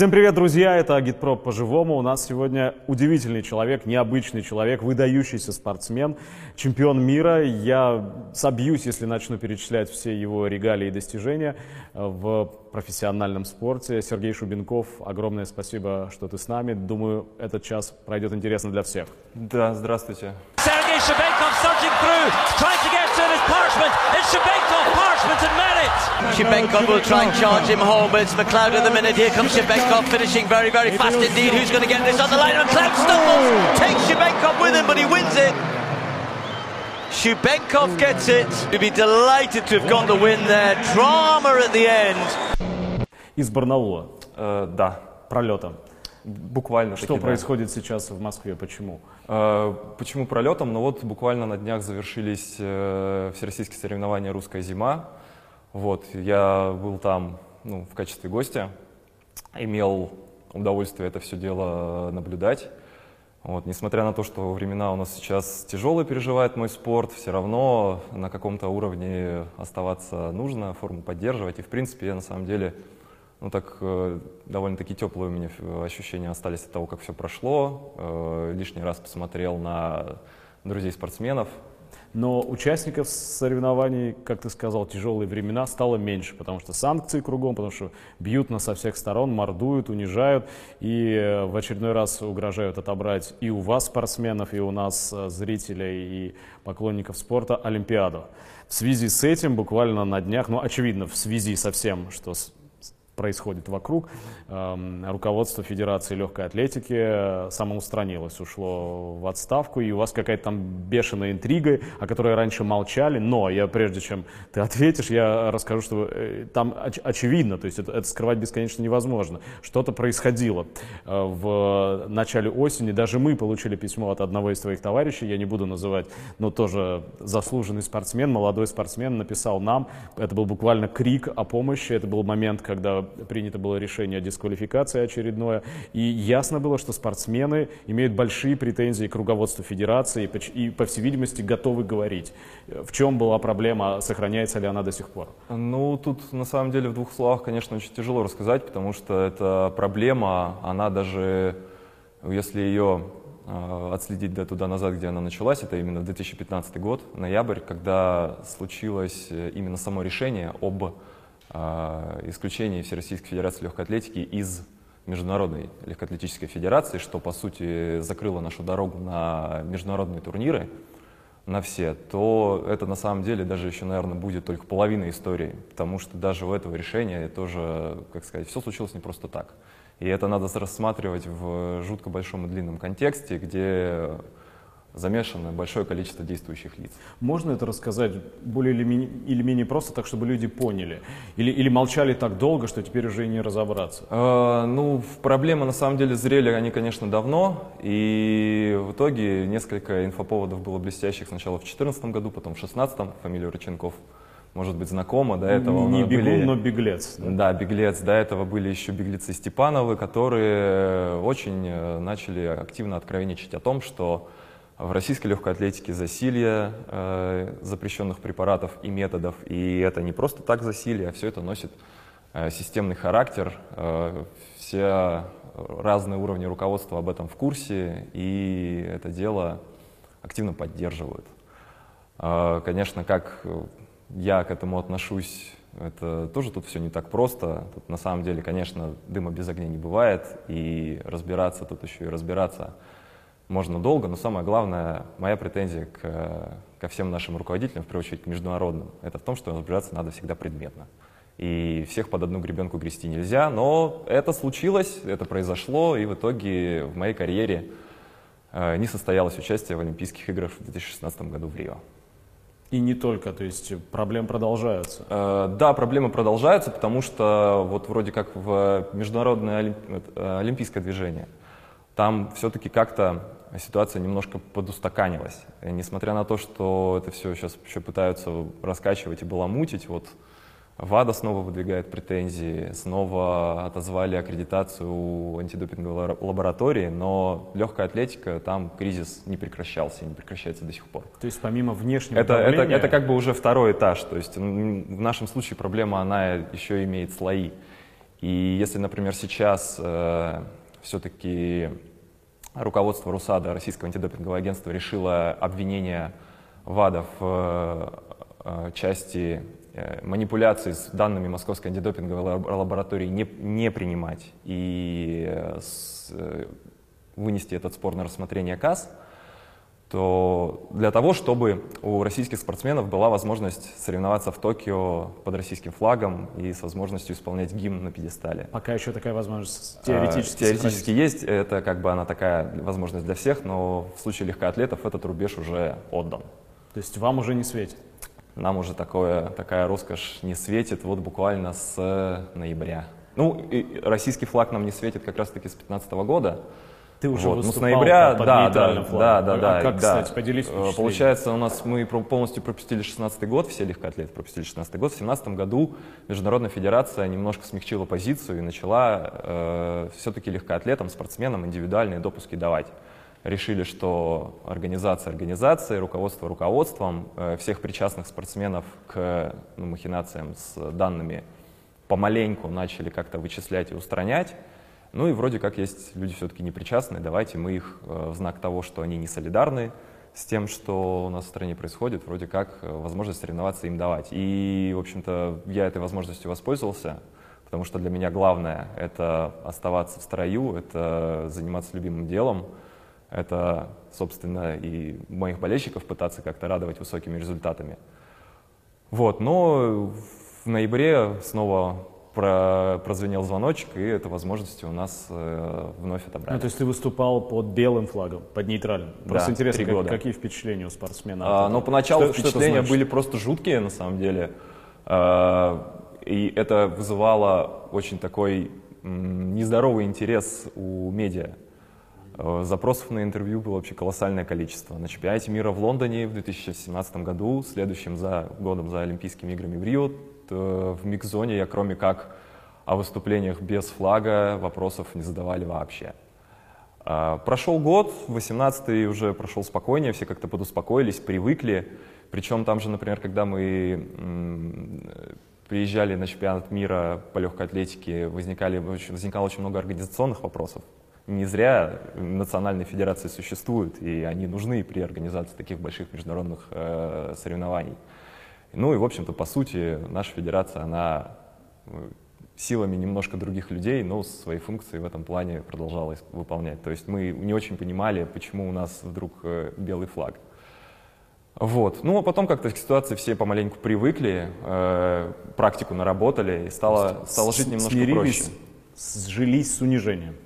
Всем привет, друзья! Это Агитпро по-живому. У нас сегодня удивительный человек, необычный человек, выдающийся спортсмен, чемпион мира. Я собьюсь, если начну перечислять все его регалии и достижения в профессиональном спорте. Сергей Шубенков, огромное спасибо, что ты с нами. Думаю, этот час пройдет интересно для всех. Да, здравствуйте. Sergei Shabenkov surging through, trying to get to his Parchment. It's Shabenkov, Parchment and Merritt. Shabenkov will try and charge him home, but it's McLeod at the minute. Here comes Shabenkov, finishing very, very fast indeed. Who's going to get this on the line? McLeod stumbles, takes Shabenkov with him, but he wins it. Shabenkov gets it. You'd be delighted to have gone to win there. Drama at the end. Из Барнаула, Э, да, пролетом. буквально. Что таки, да. происходит сейчас в Москве? Почему? Э, почему пролетом? Ну вот буквально на днях завершились э, всероссийские соревнования «Русская зима». Вот, я был там ну, в качестве гостя, имел удовольствие это все дело наблюдать. Вот, несмотря на то, что времена у нас сейчас тяжелые переживает мой спорт, все равно на каком-то уровне оставаться нужно, форму поддерживать. И, в принципе, я на самом деле, ну так, э, довольно-таки теплые у меня э, ощущения остались от того, как все прошло. Э, лишний раз посмотрел на друзей-спортсменов, Но участников соревнований, как ты сказал, тяжелые времена стало меньше, потому что санкции кругом, потому что бьют нас со всех сторон, мордуют, унижают и в очередной раз угрожают отобрать и у вас спортсменов, и у нас зрителей и поклонников спорта Олимпиаду. В связи с этим буквально на днях, ну очевидно, в связи со всем, что происходит вокруг, эм, руководство Федерации легкой атлетики э, самоустранилось, ушло в отставку, и у вас какая-то там бешеная интрига, о которой раньше молчали, но я прежде чем ты ответишь, я расскажу, что э, там оч- очевидно, то есть это, это скрывать бесконечно невозможно. Что-то происходило э, в начале осени, даже мы получили письмо от одного из твоих товарищей, я не буду называть, но тоже заслуженный спортсмен, молодой спортсмен, написал нам, это был буквально крик о помощи, это был момент, когда принято было решение о дисквалификации очередное, и ясно было, что спортсмены имеют большие претензии к руководству федерации и, по всей видимости, готовы говорить. Э, В чем была проблема, сохраняется ли она до сих пор? Ну, тут на самом деле в двух словах, конечно, очень тяжело рассказать, потому что эта проблема, она даже, если ее э, отследить до туда назад, где она началась, это именно 2015 год, ноябрь, когда случилось э, именно само решение об э, исключении Всероссийской Федерации легкой атлетики из Международной легкоатлетической федерации, что, по сути, закрыло нашу дорогу на международные турниры, на все, то это на самом деле даже еще, наверное, будет только половина истории, потому что даже у этого решения тоже, как сказать, все случилось не просто так. И это надо рассматривать в жутко большом и длинном контексте, где замешано большое количество действующих лиц. Можно это рассказать более или, ми- или менее просто, так чтобы люди поняли? Или, или молчали так долго, что теперь уже и не разобраться? Э, Ну, проблемы на самом деле зрели они, конечно, давно, и в итоге несколько инфоповодов было блестящих сначала в 2014 году, потом в 2016, фамилия Рыченков может быть знакома, до этого не бегун, были- но беглец. Да, беглец. До этого были еще беглецы Степановы, которые очень э, начали активно откровенничать о том, что в российской легкой атлетике засилье э, запрещенных препаратов и методов. И это не просто так засилье, а все это носит э, системный характер. Э, все разные уровни руководства об этом в курсе, и это дело активно поддерживают. Конечно, как я к этому отношусь, это тоже тут все не так просто. Тут на самом деле, конечно, дыма без огня не бывает, и разбираться тут еще и разбираться можно долго, но самое главное, моя претензия к, ко всем нашим руководителям, в первую очередь к международным, это в том, что разбираться надо всегда предметно. И всех под одну гребенку грести нельзя, но это случилось, это произошло, и в итоге в моей карьере э, не состоялось участие в Олимпийских играх в 2016 году в Рио. И не только, то есть проблемы продолжаются. Э, Да, проблемы продолжаются, потому что вот вроде как в международное олимп- э, олимпийское движение, там все-таки как-то ситуация немножко подустаканилась. И несмотря на то, что это все сейчас еще пытаются раскачивать и баламутить, вот ВАДА снова выдвигает претензии, снова отозвали аккредитацию у антидопинговой лабора- лаборатории, но легкая атлетика, там кризис не прекращался и не прекращается до сих пор. То есть помимо внешнего Это, это, давления- это как бы уже второй этаж. То есть в нашем случае проблема, она еще имеет слои. И если, например, сейчас э, все-таки руководство РУСАДА, Российского антидопингового агентства, решило обвинение ВАДА в э, части э, манипуляций с данными Московской антидопинговой лаборатории не, не принимать и э, с, э, вынести этот спор на рассмотрение КАС, то для того, чтобы у российских спортсменов была возможность соревноваться в Токио под российским флагом и с возможностью исполнять гимн на пьедестале. Пока еще такая возможность теоретически а, Теоретически есть, это как бы она такая возможность для всех, но в случае легкоатлетов этот рубеж уже отдан. То есть вам уже не светит? Нам уже такое, такая роскошь не светит вот буквально с ноября. Ну, российский флаг нам не светит как раз-таки с 2015 года, ты уже вот. ну, с ноября, под да, да, флагом. да, да, да. А как, да. кстати, поделись э, Получается, у нас мы полностью пропустили 16 год, все легкоатлеты пропустили 16 год. В 17 году Международная федерация немножко смягчила позицию и начала э, все-таки легкоатлетам, спортсменам индивидуальные допуски давать. Решили, что организация организацией, руководство руководством, э, всех причастных спортсменов к ну, махинациям с данными помаленьку начали как-то вычислять и устранять. Ну и вроде как есть люди все-таки непричастные, давайте мы их э, в знак того, что они не солидарны с тем, что у нас в стране происходит, вроде как э, возможность соревноваться им давать. И, в общем-то, я этой возможностью воспользовался, потому что для меня главное — это оставаться в строю, это заниматься любимым делом, это, собственно, и моих болельщиков пытаться как-то радовать высокими результатами. Вот, но в ноябре снова про, прозвенел звоночек, и эту возможность у нас э, вновь отобрали. Ну, то есть ты выступал под белым флагом, под нейтральным. Просто да, интересно, как, года. какие впечатления у спортсмена? А, но поначалу что, впечатления что были просто жуткие, на самом деле. А, и это вызывало очень такой м, нездоровый интерес у медиа. А, запросов на интервью было вообще колоссальное количество. На чемпионате мира в Лондоне в 2017 году, следующим за годом за Олимпийскими играми в Рио, Э, в микс-зоне я кроме как о выступлениях без флага вопросов не задавали вообще. А, прошел год, 18-й уже прошел спокойнее, все как-то подуспокоились, привыкли. Причем там же, например, когда мы приезжали на чемпионат мира по легкой атлетике, возникали, возникало очень много организационных вопросов. Не зря национальные федерации существуют, и они нужны при организации таких больших международных э, соревнований. Ну и, в общем-то, по сути, наша федерация, она э, силами немножко других людей, но свои функции в этом плане продолжала выполнять. То есть мы не очень понимали, почему у нас вдруг э, белый флаг. Вот. Ну, а потом как-то к ситуации все помаленьку привыкли, э, практику наработали, и стало, стало жить немножко проще. Сжились с унижением.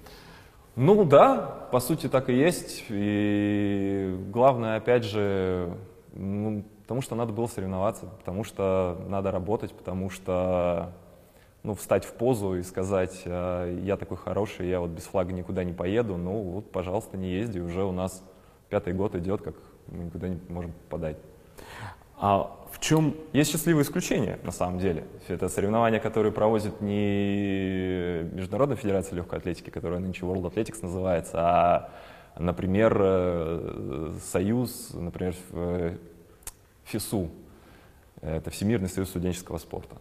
Ну да, по сути так и есть. И главное, опять же, ну, Потому что надо было соревноваться, потому что надо работать, потому что ну, встать в позу и сказать, «А, я такой хороший, я вот без флага никуда не поеду, ну вот, пожалуйста, не езди, уже у нас пятый год идет, как мы никуда не можем попадать. А в чем... Есть счастливые исключения, на самом деле. Это соревнования, которые проводит не Международная федерация легкой атлетики, которая нынче World Athletics называется, а, например, э, Союз, например, ФИСУ, это Всемирный союз студенческого спорта.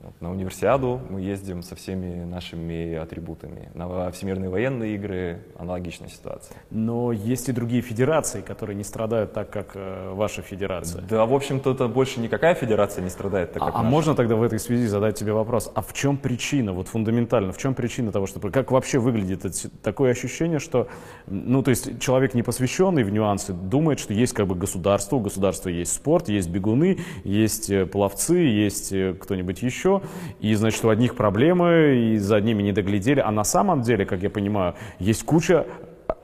Вот, на универсиаду мы ездим со всеми нашими атрибутами. На всемирные военные игры аналогичная ситуация. Но есть и другие федерации, которые не страдают так, как э, ваша федерация. Да, в общем-то, это больше никакая федерация не страдает так, а, как А наша. можно тогда в этой связи задать тебе вопрос, а в чем причина, вот фундаментально, в чем причина того, что, как вообще выглядит это, такое ощущение, что, ну, то есть человек не посвященный в нюансы думает, что есть как бы государство, у государства есть спорт, есть бегуны, есть э, пловцы, есть э, кто-нибудь еще, еще, и, значит, у одних проблемы, и за одними не доглядели, а на самом деле, как я понимаю, есть куча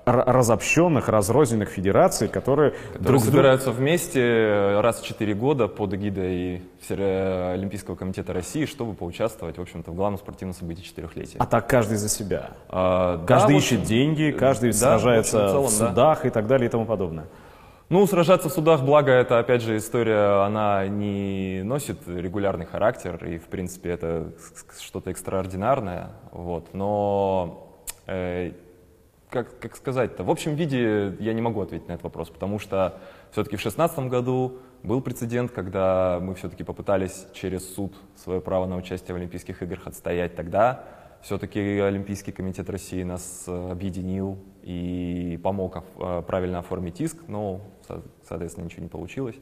разобщенных, разрозненных федераций, которые, которые друг собираются друг... вместе э, раз в четыре года под эгидой Олимпийского комитета России, чтобы поучаствовать, в общем-то, в главном спортивном событии четырехлетия. А так каждый за себя. А, каждый да, ищет общем, деньги, каждый да, сражается в, целом, в судах да. и так далее и тому подобное. Ну, сражаться в судах, благо, это, опять же, история, она не носит регулярный характер, и, в принципе, это что-то экстраординарное, вот, но, э, как, как сказать-то, в общем виде я не могу ответить на этот вопрос, потому что все-таки в 2016 году был прецедент, когда мы все-таки попытались через суд свое право на участие в Олимпийских играх отстоять. Тогда, Все-таки Олимпийский комитет России нас э, объединил и помог э, правильно оформить иск, но, соответственно, ничего не получилось.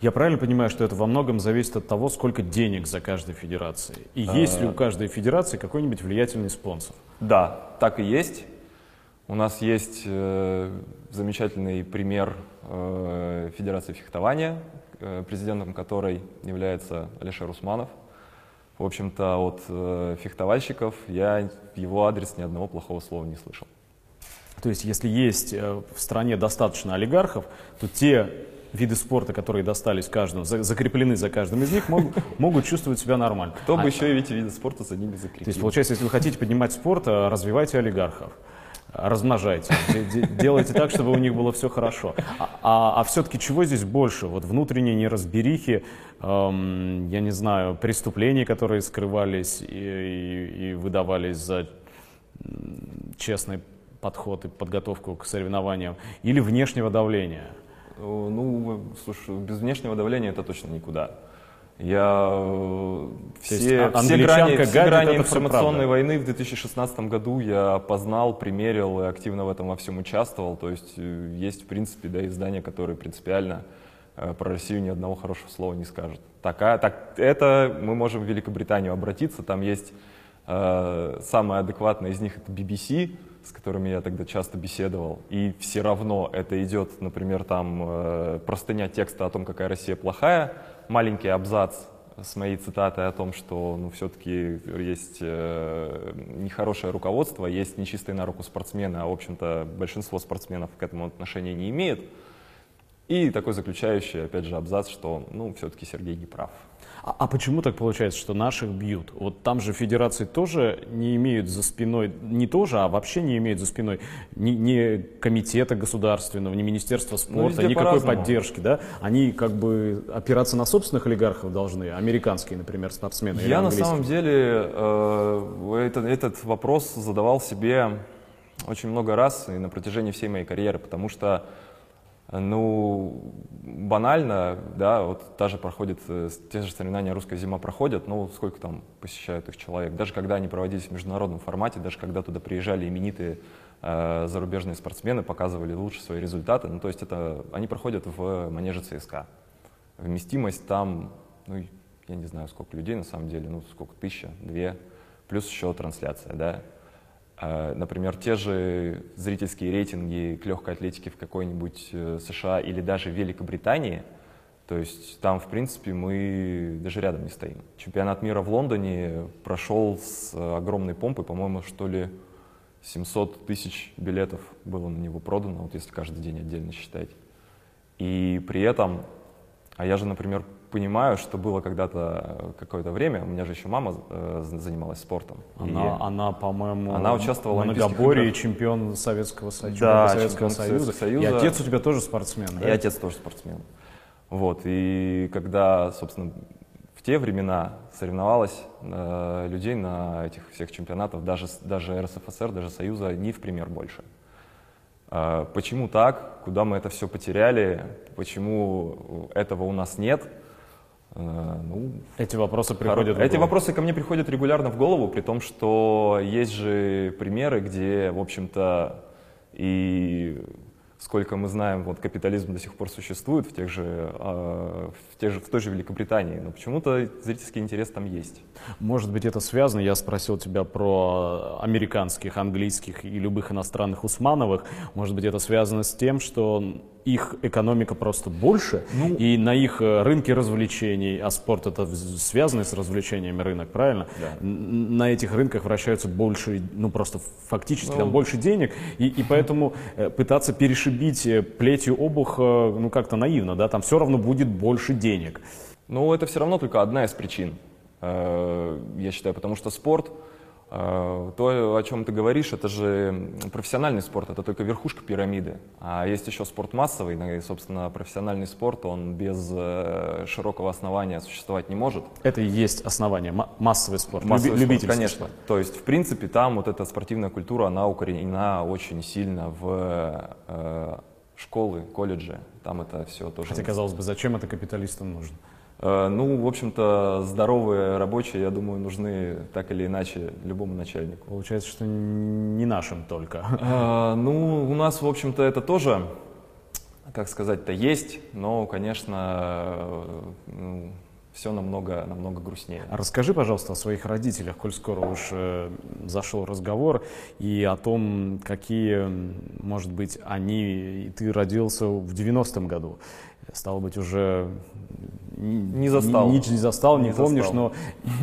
Я правильно понимаю, что это во многом зависит от того, сколько денег за каждой федерацией? И есть ли у каждой федерации какой-нибудь влиятельный спонсор? Да, так и есть. У нас есть э, замечательный пример э, Федерации фехтования, э, президентом которой является Алишер Усманов. В общем-то, от э, фехтовальщиков я в его адрес ни одного плохого слова не слышал. То есть, если есть э, в стране достаточно олигархов, то те виды спорта, которые достались каждому, за, закреплены за каждым из них, мог, могут чувствовать себя нормально. Кто бы а, еще и эти виды спорта за ними закрепил. То есть, получается, если вы хотите поднимать спорт, э, развивайте олигархов размножайте, делайте так, чтобы у них было все хорошо. А, а, а все-таки чего здесь больше? Вот внутренние неразберихи, эм, я не знаю, преступления, которые скрывались и, и, и выдавались за честный подход и подготовку к соревнованиям, или внешнего давления? Ну, слушай, без внешнего давления это точно никуда. Я э, все, а все грани, все грани информационной войны в 2016 году я познал, примерил и активно в этом во всем участвовал. То есть э, есть, в принципе, да, издания, которые принципиально э, про Россию ни одного хорошего слова не скажут. Такая, так, это мы можем в Великобританию обратиться, там есть э, самая адекватная из них, это BBC, с которыми я тогда часто беседовал, и все равно это идет, например, там э, простыня текста о том, какая Россия плохая, маленький абзац с моей цитатой о том, что ну, все-таки есть э, нехорошее руководство, есть нечистые на руку спортсмены, а, в общем-то, большинство спортсменов к этому отношения не имеет. И такой заключающий, опять же, абзац, что, ну, все-таки Сергей не прав. А, а почему так получается, что наших бьют? Вот там же федерации тоже не имеют за спиной, не тоже, а вообще не имеют за спиной ни, ни комитета государственного, ни Министерства ну, спорта, ну, никакой поддержки, да? Они как бы опираться на собственных олигархов должны, американские, например, спортсмены. Я на самом деле э, этот, этот вопрос задавал себе очень много раз и на протяжении всей моей карьеры, потому что ну, банально, да, вот даже проходит, э, те же соревнования «Русская зима» проходят, ну, сколько там посещают их человек. Даже когда они проводились в международном формате, даже когда туда приезжали именитые э, зарубежные спортсмены, показывали лучше свои результаты, ну, то есть это, они проходят в манеже ЦСКА. Вместимость там, ну, я не знаю, сколько людей на самом деле, ну, сколько, тысяча, две, плюс еще трансляция, да, например, те же зрительские рейтинги к легкой атлетике в какой-нибудь э, США или даже Великобритании, то есть там, в принципе, мы даже рядом не стоим. Чемпионат мира в Лондоне прошел с огромной помпой, по-моему, что ли, 700 тысяч билетов было на него продано, вот если каждый день отдельно считать. И при этом, а я же, например, понимаю, что было когда-то какое-то время, у меня же еще мама э, занималась спортом. Она, она по-моему, она участвовала в многоборье, чемпион Советского, да, Советского Союза. Союза. И отец у тебя тоже спортсмен, да? И отец тоже спортсмен. Вот, и когда, собственно, в те времена соревновалось э, людей на этих всех чемпионатах, даже, даже РСФСР, даже Союза, не в пример больше. Э, почему так? Куда мы это все потеряли? Почему этого у нас нет? Э, ну, эти вопросы приходят. Эти вопросы ко мне приходят регулярно в голову, при том, что есть же примеры, где, в общем-то, и сколько мы знаем, вот капитализм до сих пор существует в тех же, э, в, тех же, в той же Великобритании, но почему-то зрительский интерес там есть. Может быть, это связано, я спросил тебя про американских, английских и любых иностранных Усмановых, может быть, это связано с тем, что их экономика просто больше, ну, и на их э, рынке развлечений, а спорт это связанный с развлечениями рынок, правильно? Да. На этих рынках вращаются больше, ну просто фактически ну, там больше денег, и, и поэтому э, пытаться перешибить э, плетью обух, ну как-то наивно, да, там все равно будет больше денег. Ну это все равно только одна из причин, я считаю, потому что спорт то, о чем ты говоришь, это же профессиональный спорт, это только верхушка пирамиды. А есть еще спорт массовый, и, собственно, профессиональный спорт, он без э, широкого основания существовать не может. Это и есть основание, массовый спорт, массовый Люби- спорт, конечно. То есть, в принципе, там вот эта спортивная культура, она укоренена очень сильно в э, школы, колледжи, там это все тоже... Хотя, казалось бы, зачем это капиталистам нужно? Э, ну, в общем-то, здоровые рабочие, я думаю, нужны так или иначе любому начальнику. Получается, что не нашим только. Э, ну, у нас, в общем-то, это тоже, как сказать-то, есть, но, конечно, ну, все намного, намного грустнее. А расскажи, пожалуйста, о своих родителях, коль скоро уж э, зашел разговор, и о том, какие, может быть, они, ты родился в 90-м году, стало быть, уже не застал. Не, не застал, не, не помнишь, застал.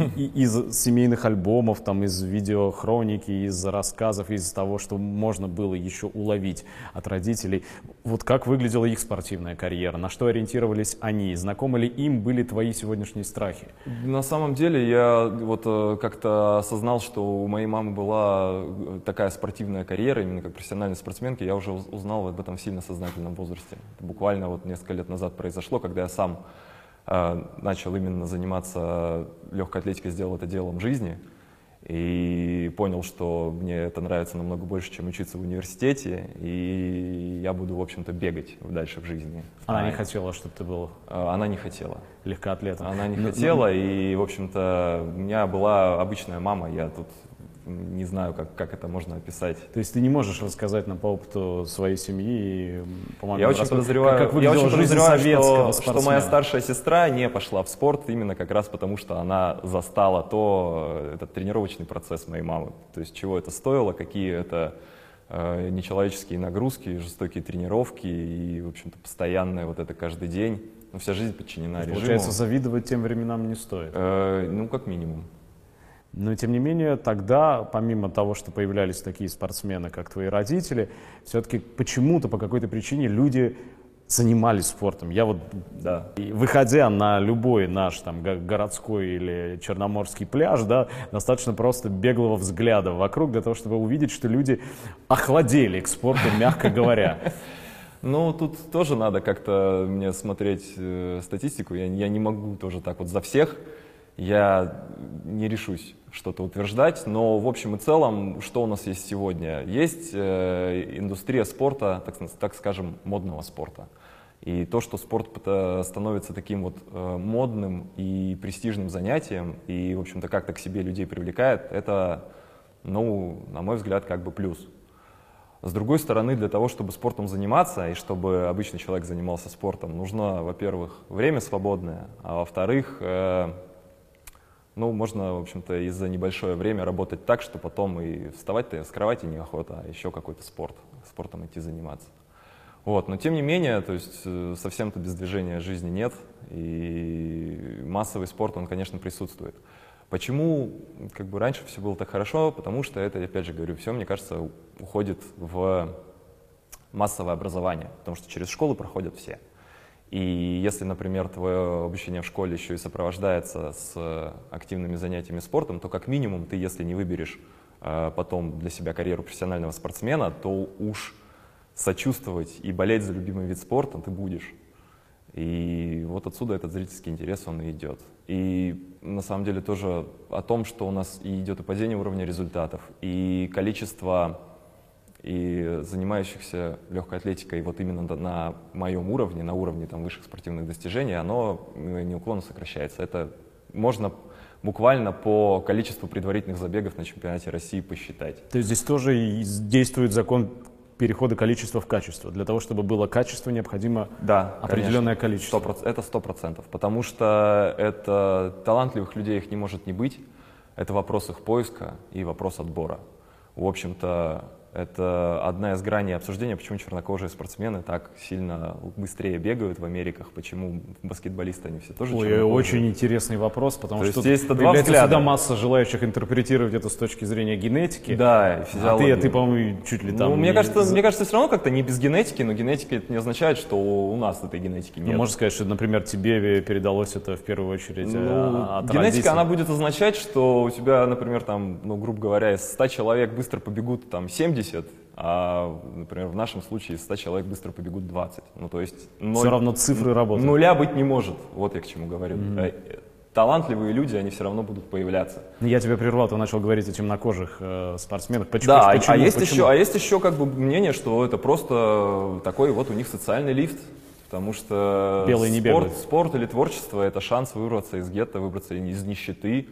но из семейных альбомов, там, из видеохроники, из рассказов, из того, что можно было еще уловить от родителей. Вот как выглядела их спортивная карьера, на что ориентировались они, знакомы ли им были твои сегодняшние страхи? На самом деле я вот э, как-то осознал, что у моей мамы была э, такая спортивная карьера, именно как профессиональной спортсменки, я уже узнал об этом в сильно сознательном возрасте. Это буквально вот несколько лет назад произошло, когда я сам начал именно заниматься легкой атлетикой, сделал это делом жизни и понял, что мне это нравится намного больше, чем учиться в университете, и я буду, в общем-то, бегать дальше в жизни. Она а, не хотела, чтобы ты был? Э, она не хотела. Легкоатлетом? Она не ну, хотела, ну, и, в общем-то, у меня была обычная мама, я тут не знаю, как, как это можно описать. То есть ты не можешь рассказать нам по опыту своей семьи и помогать Я очень подозреваю, как, как я очень подозреваю что, что моя старшая сестра не пошла в спорт именно как раз потому, что она застала то, этот тренировочный процесс моей мамы. То есть чего это стоило, какие это э, нечеловеческие нагрузки, жестокие тренировки и, в общем-то, постоянное вот это каждый день. Ну, вся жизнь подчинена режиму. Получается, завидовать тем временам не стоит? Э, ну, как минимум. Но, тем не менее, тогда, помимо того, что появлялись такие спортсмены, как твои родители, все-таки почему-то, по какой-то причине люди занимались спортом. Я вот, да, выходя на любой наш там городской или черноморский пляж, да, достаточно просто беглого взгляда вокруг для того, чтобы увидеть, что люди охладели к спорту, мягко говоря. Ну, тут тоже надо как-то мне смотреть э, статистику. Я, я не могу тоже так вот за всех. Я не решусь что-то утверждать, но в общем и целом, что у нас есть сегодня? Есть э, индустрия спорта, так, так скажем, модного спорта. И то, что спорт становится таким вот э, модным и престижным занятием, и, в общем-то, как-то к себе людей привлекает, это, ну, на мой взгляд, как бы плюс. С другой стороны, для того, чтобы спортом заниматься, и чтобы обычный человек занимался спортом, нужно, во-первых, время свободное, а во-вторых, э, ну, можно, в общем-то, и за небольшое время работать так, что потом и вставать-то с кровати неохота, а еще какой-то спорт, спортом идти заниматься. Вот, но тем не менее, то есть э, совсем-то без движения жизни нет, и массовый спорт, он, конечно, присутствует. Почему как бы раньше все было так хорошо? Потому что это, опять же говорю, все, мне кажется, уходит в массовое образование, потому что через школу проходят все. И если, например, твое обучение в школе еще и сопровождается с активными занятиями спортом, то как минимум ты, если не выберешь э, потом для себя карьеру профессионального спортсмена, то уж сочувствовать и болеть за любимый вид спорта ты будешь. И вот отсюда этот зрительский интерес, он и идет. И на самом деле тоже о том, что у нас и идет и падение уровня результатов, и количество и занимающихся легкой атлетикой вот именно на моем уровне, на уровне там, высших спортивных достижений, оно э, неуклонно сокращается. Это можно буквально по количеству предварительных забегов на чемпионате России посчитать. То есть здесь тоже действует закон перехода количества в качество. Для того, чтобы было качество, необходимо да, определенное конечно. количество. Это сто процентов, потому что это талантливых людей их не может не быть. Это вопрос их поиска и вопрос отбора. В общем-то, это одна из граней обсуждения, почему чернокожие спортсмены так сильно быстрее бегают в Америках, почему баскетболисты они все тоже Ой, очень интересный вопрос, потому То что есть есть два взгляда. всегда масса желающих интерпретировать это с точки зрения генетики. Да, и физиологии. А ты, ты по-моему, чуть ли там... Ну, мне, кажется, мне кажется, все равно как-то не без генетики, но генетика это не означает, что у нас этой генетики ну, нет. Ну, можно сказать, что, например, тебе передалось это в первую очередь ну, а, от Генетика, родителей. она будет означать, что у тебя, например, там, ну, грубо говоря, из 100 человек быстро побегут там 70, а, например, в нашем случае из 100 человек быстро побегут 20. Ну, то есть... Ноль, Все равно цифры работают. Нуля быть не может. Вот я к чему говорю. Mm-hmm. Талантливые люди, они все равно будут появляться. Я тебя прервал, ты начал говорить о темнокожих э, спортсменах. Почему, да, почему, а, есть почему? Еще, а есть еще как бы мнение, что это просто такой вот у них социальный лифт Потому что Белые не спорт, спорт или творчество — это шанс вырваться из гетто, выбраться из нищеты,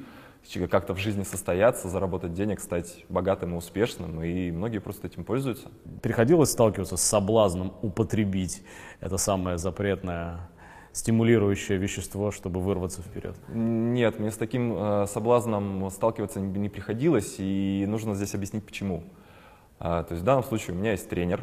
как-то в жизни состояться, заработать денег, стать богатым и успешным, и многие просто этим пользуются. Приходилось сталкиваться с соблазном употребить это самое запретное стимулирующее вещество, чтобы вырваться вперед? Нет, мне с таким э, соблазном сталкиваться не, не приходилось, и нужно здесь объяснить почему. А, то есть в данном случае у меня есть тренер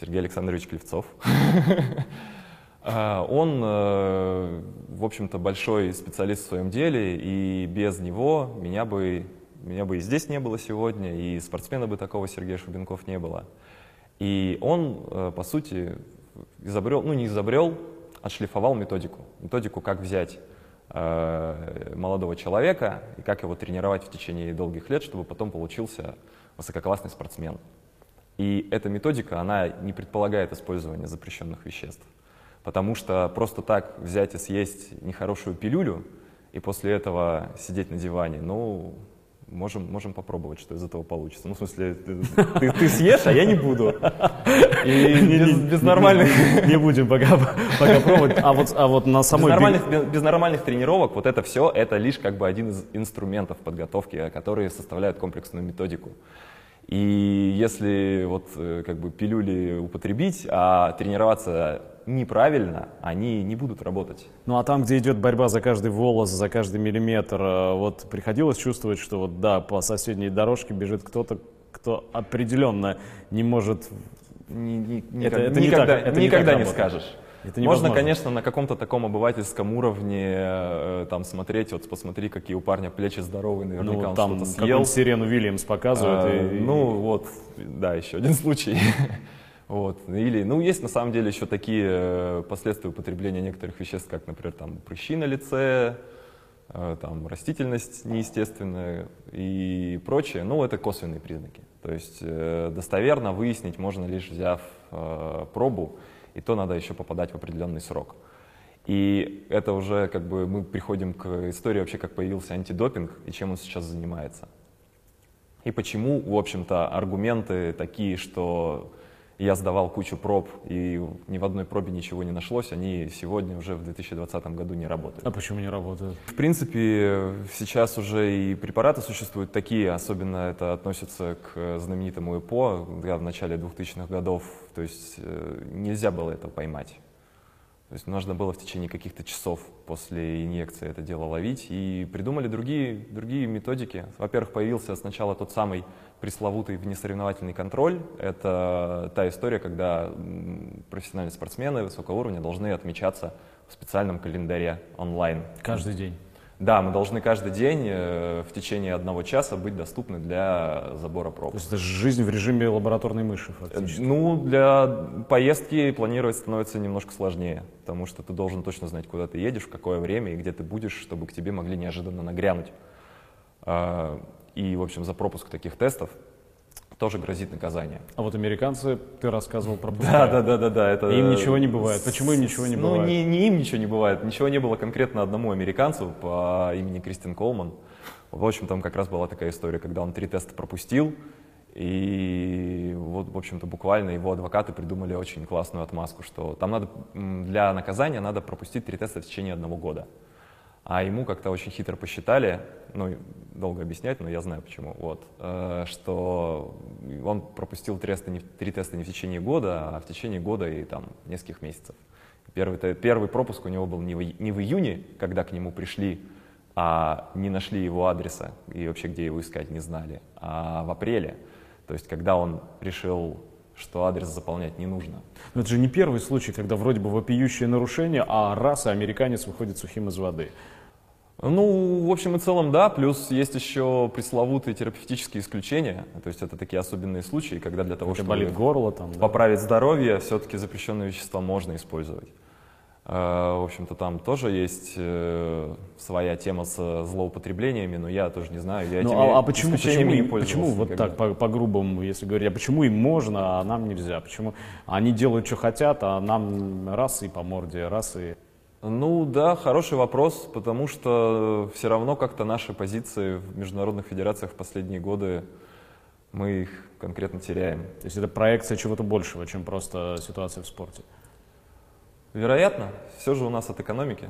Сергей Александрович Клевцов. А, Он, э, в общем-то, большой специалист в своем деле, и без него меня бы, меня бы и здесь не было сегодня, и спортсмена бы такого Сергея Шубенков не было. И он, э, по сути, изобрел, ну не изобрел, отшлифовал методику. Методику, как взять э, молодого человека и как его тренировать в течение долгих лет, чтобы потом получился высококлассный спортсмен. И эта методика, она не предполагает использование запрещенных веществ. Потому что просто так взять и съесть нехорошую пилюлю и после этого сидеть на диване, ну, можем, можем попробовать, что из этого получится. Ну, в смысле, ты, ты, ты съешь, а я не буду. И без, без нормальных... Не будем пока, пока пробовать. А вот, а вот на самой... Без нормальных, без, без нормальных тренировок вот это все, это лишь как бы один из инструментов подготовки, которые составляют комплексную методику. И если вот э, как бы пилюли употребить, а тренироваться неправильно, они не будут работать. Ну а там, где идет борьба за каждый волос, за каждый миллиметр, э, вот приходилось чувствовать, что вот да, по соседней дорожке бежит кто-то, кто определенно не может... Ни, ни, Это- никак- это не никогда, так- это не никогда так не скажешь. Это Можно, конечно, на каком-то таком обывательском уровне э, там смотреть, вот посмотри, какие у парня плечи здоровые, наверняка Ну, он там что-то съел. Сирену Вильямс показывают. А, и- Ну вот, да, еще один случай. Вот. Или, ну, есть на самом деле еще такие э, последствия употребления некоторых веществ, как, например, там, прыщи на лице, э, там, растительность неестественная и прочее. Ну, это косвенные признаки. То есть э, достоверно выяснить можно лишь взяв пробу, и то надо еще попадать в определенный срок. И это уже как бы мы приходим к истории вообще, как появился антидопинг и чем он сейчас занимается. И почему, в общем-то, аргументы такие, что я сдавал кучу проб и ни в одной пробе ничего не нашлось, они сегодня уже в 2020 году не работают. А почему не работают? В принципе, сейчас уже и препараты существуют такие, особенно это относится к знаменитому ЭПО, да, в начале 2000-х годов, то есть э, нельзя было это поймать. То есть нужно было в течение каких-то часов после инъекции это дело ловить. И придумали другие, другие методики. Во-первых, появился сначала тот самый пресловутый внесоревновательный контроль. Это та история, когда профессиональные спортсмены высокого уровня должны отмечаться в специальном календаре онлайн. Каждый день. Да, мы должны каждый день э, в течение одного часа быть доступны для забора проб. То есть это жизнь в режиме лабораторной мыши фактически. Ну, для поездки планировать становится немножко сложнее, потому что ты должен точно знать, куда ты едешь, в какое время и где ты будешь, чтобы к тебе могли неожиданно нагрянуть. А, И, в общем, за пропуск таких тестов тоже грозит наказание. А вот американцы, ты рассказывал про Да, да, да, да, да. Это... Им ничего не бывает. Почему им ничего не ну, бывает? не, не им ничего не бывает. Ничего не было конкретно одному американцу по имени Кристин Колман. В общем, там как раз была такая история, когда он три теста пропустил, и вот, в общем-то, буквально его адвокаты придумали очень классную отмазку, что там надо для наказания надо пропустить три теста в течение одного года. А ему как-то очень хитро посчитали, ну, долго объяснять, но я знаю почему, вот, э, что он пропустил три теста, не, три теста не в течение года, а в течение года и там нескольких месяцев. Первый, первый пропуск у него был не в, не в июне, когда к нему пришли, а не нашли его адреса и вообще где его искать не знали, а в апреле, то есть когда он решил, что адрес заполнять не нужно. Но это же не первый случай, когда вроде бы вопиющее нарушение, а раз и американец выходит сухим из воды. Ну, в общем и целом, да. Плюс есть еще пресловутые терапевтические исключения. То есть это такие особенные случаи, когда для того, Когда чтобы болит горло там. да. поправить здоровье, все-таки запрещенные вещества можно использовать. Э, В общем-то, там тоже есть э, своя тема с злоупотреблениями, но я тоже не знаю. Я Ну, а, а почему, почему, не почему вот никогда. так по, по-грубому, если говорить, а почему им можно, а нам нельзя? Почему они делают, что хотят, а нам раз и по морде, раз и... Ну да, хороший вопрос, потому что все равно как-то наши позиции в международных федерациях в последние годы мы их конкретно теряем. То есть это проекция чего-то большего, чем просто ситуация в спорте. Вероятно, все же у нас от экономики.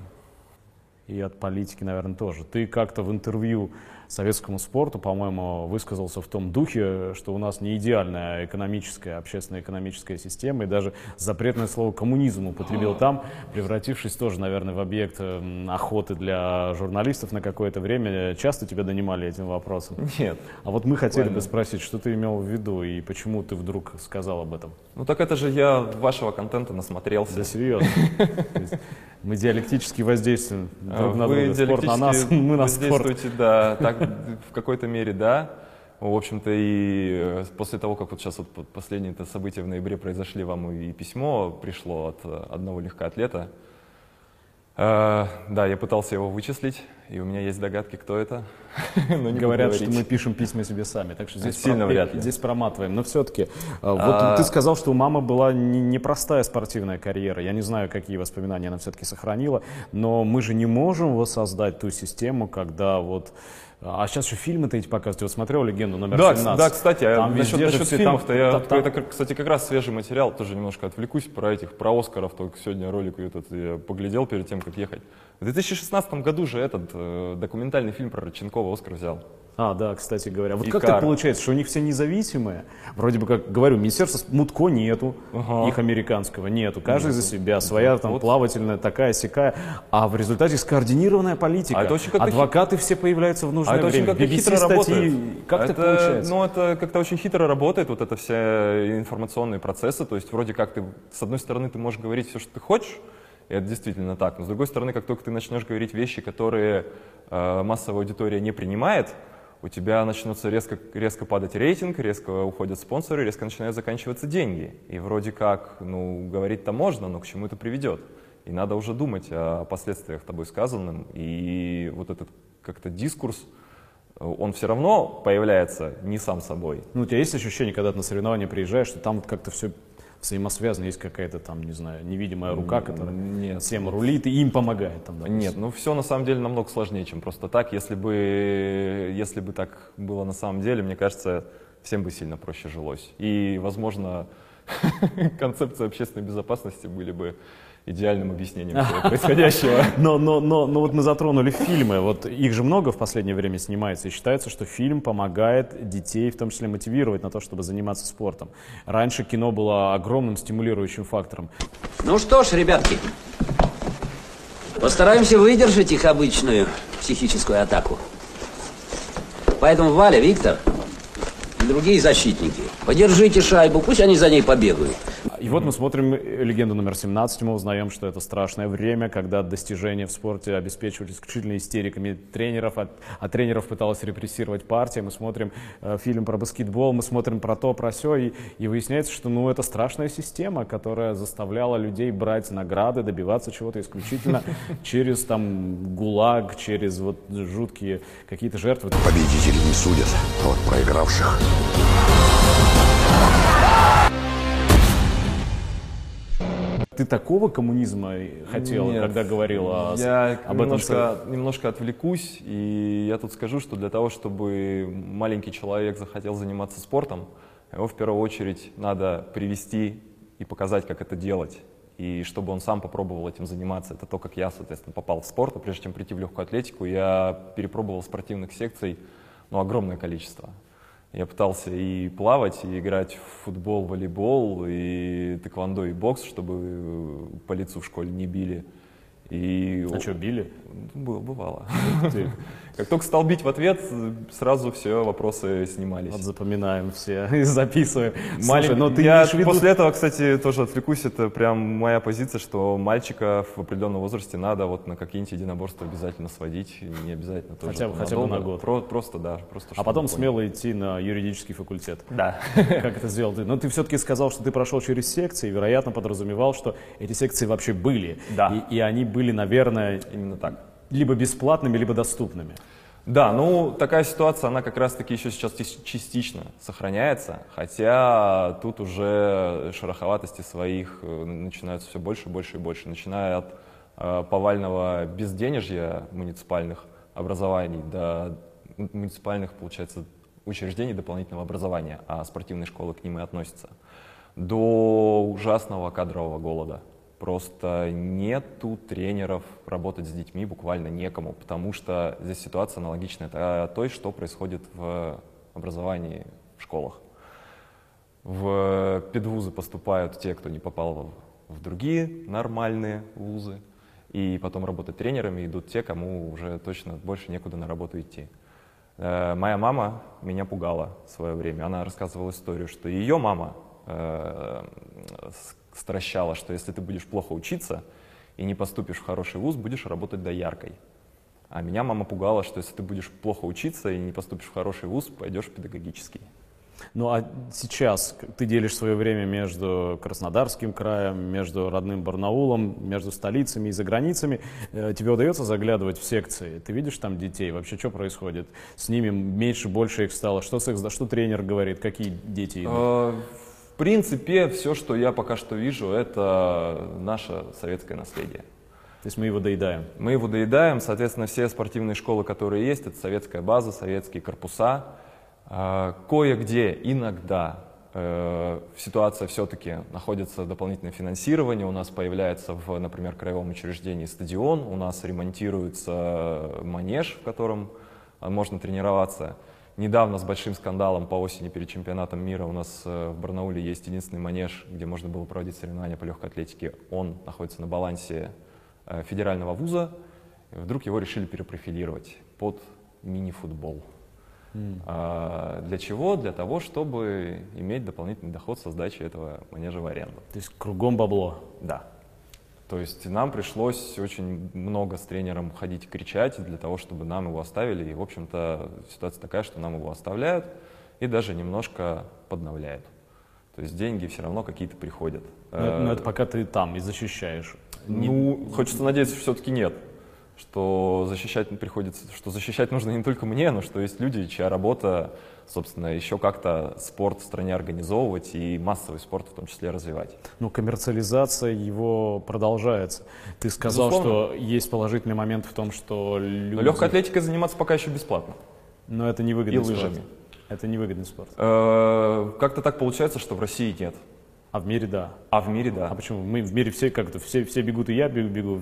И от политики, наверное, тоже. Ты как-то в интервью советскому спорту, по-моему, высказался в том духе, что у нас не идеальная экономическая, общественно-экономическая система, и даже запретное слово коммунизм употребил там, превратившись тоже, наверное, в объект м, охоты для журналистов на какое-то время. Часто тебя донимали этим вопросом? Нет. А вот мы хотели бы Буквально. спросить, что ты имел в виду и почему ты вдруг сказал об этом? Ну так это же я вашего контента насмотрелся. Да серьезно. Мы диалектически воздействуем друг на Вы друга. Спорт на нас, мы на спорт. да, так в какой-то мере, да. В общем-то, и э, после того, как вот сейчас вот последние -то события в ноябре произошли, вам и письмо пришло от э, одного легкоатлета. Э, Да, я пытался его вычислить, и у меня есть догадки, кто это. но не Говорят, что мы пишем письма себе сами, так что здесь, Сильно вряд ли. здесь проматываем. Но все-таки, вот А- ты сказал, что у мамы была не- непростая спортивная карьера. Я не знаю, какие воспоминания она все-таки сохранила, но мы же не можем воссоздать ту систему, когда вот... А сейчас еще фильмы-то эти показывают. Вот смотрел «Легенду номер Да, 17». да, кстати, а Там насчет, же насчет фильмов-то там- я, там- это, кстати, как раз свежий материал, тоже немножко отвлекусь про этих, про Оскаров, только сегодня ролик этот я поглядел перед тем, как ехать. В 2016 году же этот э, документальный фильм про Родченкова Оскар взял. А, да, кстати говоря. Вот И как Кара. так получается, что у них все независимые? Вроде бы, как говорю, Министерства Мутко нету, Ага. их американского нету. Каждый за себя, своя там Вот. плавательная такая сякая. А в результате скоординированная политика. А это очень как-то хи- Адвокаты все появляются в нужное А это очень время. как-то BBC хитро статьи. работает. Как это, так получается? Ну, это как-то очень хитро работает, вот это все информационные процессы. То есть вроде как ты, с одной стороны, ты можешь говорить все, что ты хочешь, и это действительно так. Но с другой стороны, как только ты начнешь говорить вещи, которые э, массовая аудитория не принимает, у тебя начнется резко, резко падать рейтинг, резко уходят спонсоры, резко начинают заканчиваться деньги. И вроде как, ну, говорить-то можно, но к чему это приведет? И надо уже думать о последствиях тобой сказанным. И вот этот как-то дискурс, он все равно появляется не сам собой. Ну, у тебя есть ощущение, когда ты на соревнования приезжаешь, что там вот как-то все взаимосвязано, есть какая-то там, не знаю, невидимая рука, которая Нет. всем рулит и им помогает. Там, допустим. Нет, ну все на самом деле намного сложнее, чем просто так. Если бы, если бы так было на самом деле, мне кажется, всем бы сильно проще жилось. И, возможно, концепции общественной безопасности были бы идеальным объяснением всего происходящего. Но, но, но, но вот мы затронули фильмы. Вот их же много в последнее время снимается. И считается, что фильм помогает детей, в том числе мотивировать на то, чтобы заниматься спортом. Раньше кино было огромным стимулирующим фактором. Ну что ж, ребятки, постараемся выдержать их обычную психическую атаку. Поэтому Валя, Виктор другие защитники, подержите шайбу, пусть они за ней побегают. И вот мы смотрим легенду номер 17, мы узнаем, что это страшное время, когда достижения в спорте обеспечивались исключительно истериками тренеров, а, а тренеров пыталась репрессировать партия. Мы смотрим э, фильм про баскетбол, мы смотрим про то, про все, и, и выясняется, что ну, это страшная система, которая заставляла людей брать награды, добиваться чего-то исключительно через там ГУЛАГ, через вот жуткие какие-то жертвы. Победители не судят, а вот проигравших. Ты такого коммунизма хотел, Нет, когда говорил о, я об этом? немножко, немножко отвлекусь, и я тут скажу, что для того, чтобы маленький человек захотел заниматься спортом, его в первую очередь надо привести и показать, как это делать. И чтобы он сам попробовал этим заниматься. Это то, как я, соответственно, попал в спорт. А прежде чем прийти в легкую атлетику, я перепробовал спортивных секций ну, огромное количество. Я пытался и плавать, и играть в футбол, волейбол, и тэквондо, и бокс, чтобы по лицу в школе не били. И А что, били? было, бывало. Как только стал бить в ответ, сразу все вопросы снимались. Вот запоминаем все и записываем. Малень- Слушай, но ты я виду- после этого, кстати, тоже отвлекусь. Это прям моя позиция, что мальчика в определенном возрасте надо вот на какие-нибудь единоборства обязательно сводить. Не обязательно тоже Хотя бы- хотя бы на год. Про- просто, да. Просто, А потом смело идти на юридический факультет. Да. Как это сделал ты? Но ты все-таки сказал, что ты прошел через секции, вероятно, подразумевал, что эти секции вообще были. Да. И, и они были, наверное, Именно так. либо бесплатными, либо доступными. Да, ну такая ситуация, она как раз-таки еще сейчас частично сохраняется, хотя тут уже шероховатости своих э, начинаются все больше, больше и больше, начиная от э, повального безденежья муниципальных образований до муниципальных, получается, учреждений дополнительного образования, а спортивные школы к ним и относятся, до ужасного кадрового голода. Просто нету тренеров работать с детьми буквально некому, потому что здесь ситуация аналогичная той, что происходит в образовании в школах. В педвузы поступают те, кто не попал в другие нормальные вузы, и потом работать тренерами идут те, кому уже точно больше некуда на работу идти. Э, моя мама меня пугала в свое время. Она рассказывала историю, что ее мама э, стращала, что если ты будешь плохо учиться и не поступишь в хороший вуз, будешь работать дояркой. А меня мама пугала, что если ты будешь плохо учиться и не поступишь в хороший вуз, пойдешь в педагогический. Ну а сейчас ты делишь свое время между Краснодарским краем, между родным Барнаулом, между столицами и за границами. Э, тебе удается заглядывать в секции? Ты видишь там детей? Вообще что происходит? С ними меньше, больше их стало? Что, с их, что тренер говорит? Какие дети идут? В принципе, все, что я пока что вижу, это наше советское наследие. То есть мы его доедаем? Мы его доедаем. Соответственно, все спортивные школы, которые есть, это советская база, советские корпуса. А, кое-где иногда э, ситуация все-таки находится дополнительное финансирование. У нас появляется, в, например, краевом учреждении стадион, у нас ремонтируется манеж, в котором можно тренироваться. Недавно с большим скандалом по осени перед чемпионатом мира у нас э, в Барнауле есть единственный манеж, где можно было проводить соревнования по легкой атлетике. Он находится на балансе федерального вуза. Вдруг его решили перепрофилировать под мини-футбол. А, для чего? Для того, чтобы иметь дополнительный доход со сдачи этого манежа в аренду. То есть кругом бабло? Да. То есть нам пришлось очень много с тренером ходить и кричать для того, чтобы нам его оставили. И, в общем-то, ситуация такая, что нам его оставляют и даже немножко подновляют. То есть деньги все равно какие-то приходят. Но, но это пока ты там и защищаешь. Ну, хочется надеяться, что все-таки нет что защищать приходится, что защищать нужно не только мне, но что есть люди, чья работа, собственно, еще как-то спорт в стране организовывать и массовый спорт в том числе развивать. Ну, коммерциализация его продолжается. Ты сказал, Безусловно. что есть положительный момент в том, что люди... Но легкой атлетикой заниматься пока еще бесплатно. Но это невыгодный и лыжами. спорт. Это невыгодный спорт. Э, как-то так получается, что в России нет. А в мире да. А в мире да. А почему? Мы в мире все как-то все, все бегут, и я бегу, бегу.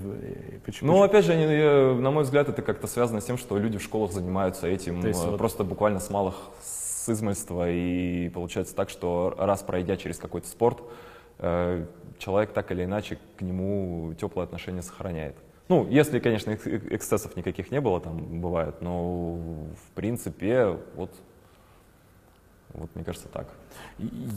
Почему? Ну, опять же, они, на мой взгляд, это как-то связано с тем, что люди в школах занимаются этим есть, э, просто вот... буквально с малых с измольства. И получается так, что раз пройдя через какой-то спорт, э, человек так или иначе к нему теплое отношение сохраняет. Ну, если, конечно, эксцессов никаких не было, там бывает, но в принципе, вот вот мне кажется так.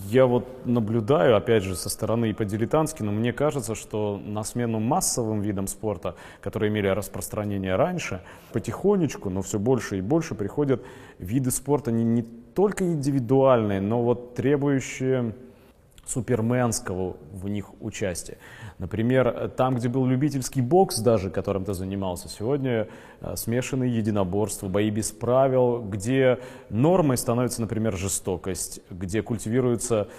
Я вот наблюдаю, опять же, со стороны и по-дилетантски, но мне кажется, что на смену массовым видам спорта, которые имели распространение раньше, потихонечку, но все больше и больше приходят виды спорта не, не только индивидуальные, но вот требующие суперменского в них участия. Например, там, где был любительский бокс даже, которым ты занимался, сегодня э, смешанные единоборства, бои без правил, где нормой становится, например, жестокость, где культивируется